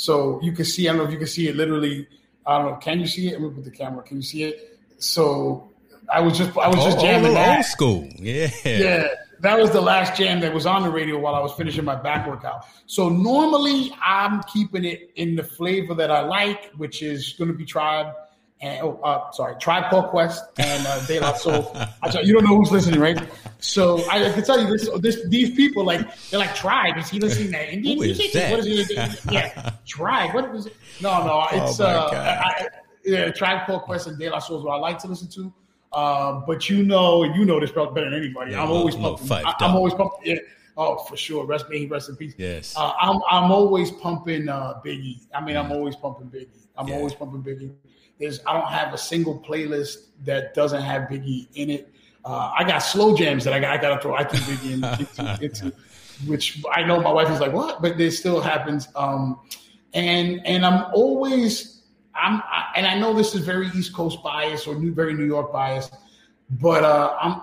so you can see, I don't know if you can see it literally. I don't know. Can you see it? Let me put the camera. Can you see it? So I was just I was just oh, oh jamming that. Old school. Yeah. Yeah. That was the last jam that was on the radio while I was finishing my back workout. So normally I'm keeping it in the flavor that I like, which is going to be Tribe and oh, uh, sorry, Tribe Called Quest and uh, De La Soul. you don't know who's listening, right? So I, I can tell you this, this, these people like they're like Tribe. Is he listening to Indian Who music? That? What is he? Yeah, Tribe. What is it? No, no, oh, it's oh uh, I, yeah, Tribe Called Quest and De La Soul is what I like to listen to. Um, but you know, you know this better than anybody. Yeah, I'm always pumping. I, am always pumping. Yeah. Oh, for sure. Rest may he rest in peace. Yes. Uh, I'm I'm always pumping uh, Biggie. I mean, I'm always pumping Biggie. I'm yeah. always pumping Biggie. There's I don't have a single playlist that doesn't have Biggie in it. Uh, I got slow jams that I got I got to throw I think Biggie in, into, into, which I know my wife is like what, but it still happens. Um, and and I'm always I'm I, and I know this is very East Coast bias or new very New York bias, but uh, I'm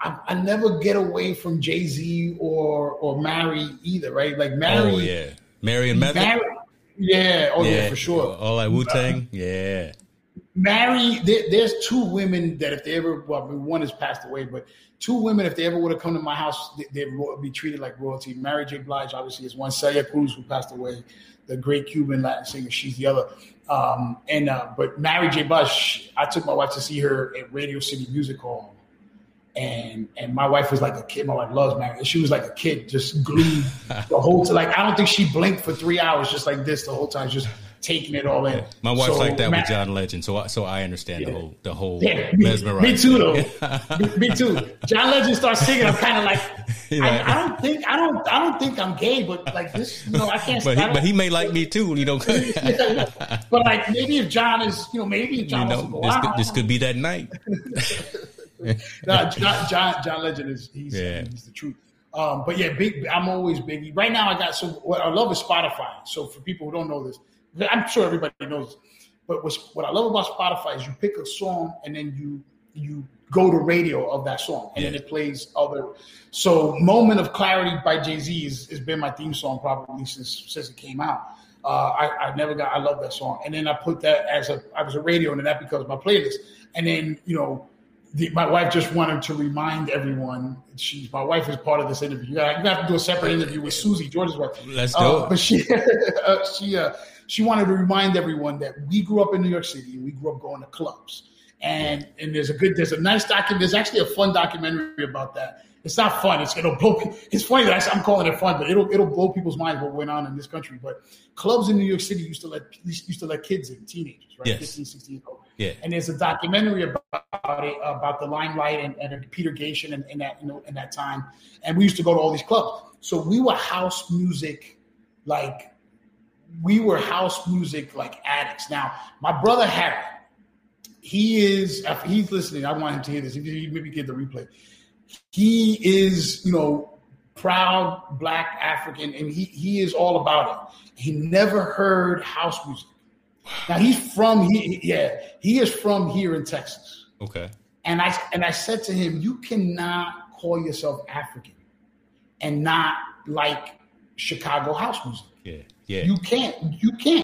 I, I, never get away from Jay Z or or Mary either, right? Like Mary, oh yeah, Mary and Method. Mary, yeah, oh yeah, yeah for sure. All that Wu Tang, yeah. Mary, there, there's two women that if they ever, well, one has passed away, but two women, if they ever would have come to my house, they, would be treated like royalty. Mary J. Blige, obviously, is one. Celia Cruz, who passed away, the great Cuban Latin singer, she's the other. Um, and uh, but Mary J. Blige, I took my wife to see her at Radio City Music Hall, and and my wife was like a kid. My wife loves Mary. She was like a kid, just glued the whole time. Like I don't think she blinked for three hours, just like this the whole time, just taking it all in. My wife's so, like that with John Legend, so I, so I understand yeah. the whole the whole yeah, me, me too though. me, me, too. John Legend starts singing. I'm kind of like, I, I, don't think I don't I don't think I'm gay, but like this, you know, I can't. But he, but he may like me too, you know. but like maybe if John is, you know, maybe if John you know, this, could, this could be that night. no, John, John, John Legend is he's, yeah. he's the truth. Um, but yeah, big. I'm always biggie. Right now, I got so what I love is Spotify. So for people who don't know this, I'm sure everybody knows. But what I love about Spotify is you pick a song and then you you go to radio of that song and yeah. then it plays other. So "Moment of Clarity" by Jay Z has been my theme song probably since since it came out. Uh, I, I never got I love that song, and then I put that as a I was a radio, and then that becomes my playlist. And then you know the, my wife just wanted to remind everyone. She's my wife is part of this interview. You got, you got to do a separate interview with Susie George's wife. Let's do uh, it. But she uh, she uh, she wanted to remind everyone that we grew up in New York City and we grew up going to clubs. And and there's a good there's a nice document. There's actually a fun documentary about that. It's not fun. It's it'll blow. It's funny that I, am calling it fun, but it'll it'll blow people's minds what went on in this country. But clubs in New York City used to let used to let kids in, teenagers, right, yes. 15, 16 years old. Yeah. And there's a documentary about about it, about the limelight and, and Peter Gatien and, and that you know in that time. And we used to go to all these clubs. So we were house music, like we were house music like addicts. Now, my brother Harry, he is if he's listening. I want him to hear this. He maybe get the replay. He is, you know, proud black African, and he he is all about it. He never heard house music. Now he's from he yeah, he is from here in Texas. Okay. And I and I said to him, you cannot call yourself African and not like Chicago house music. Yeah. Yeah. You can't. You can't.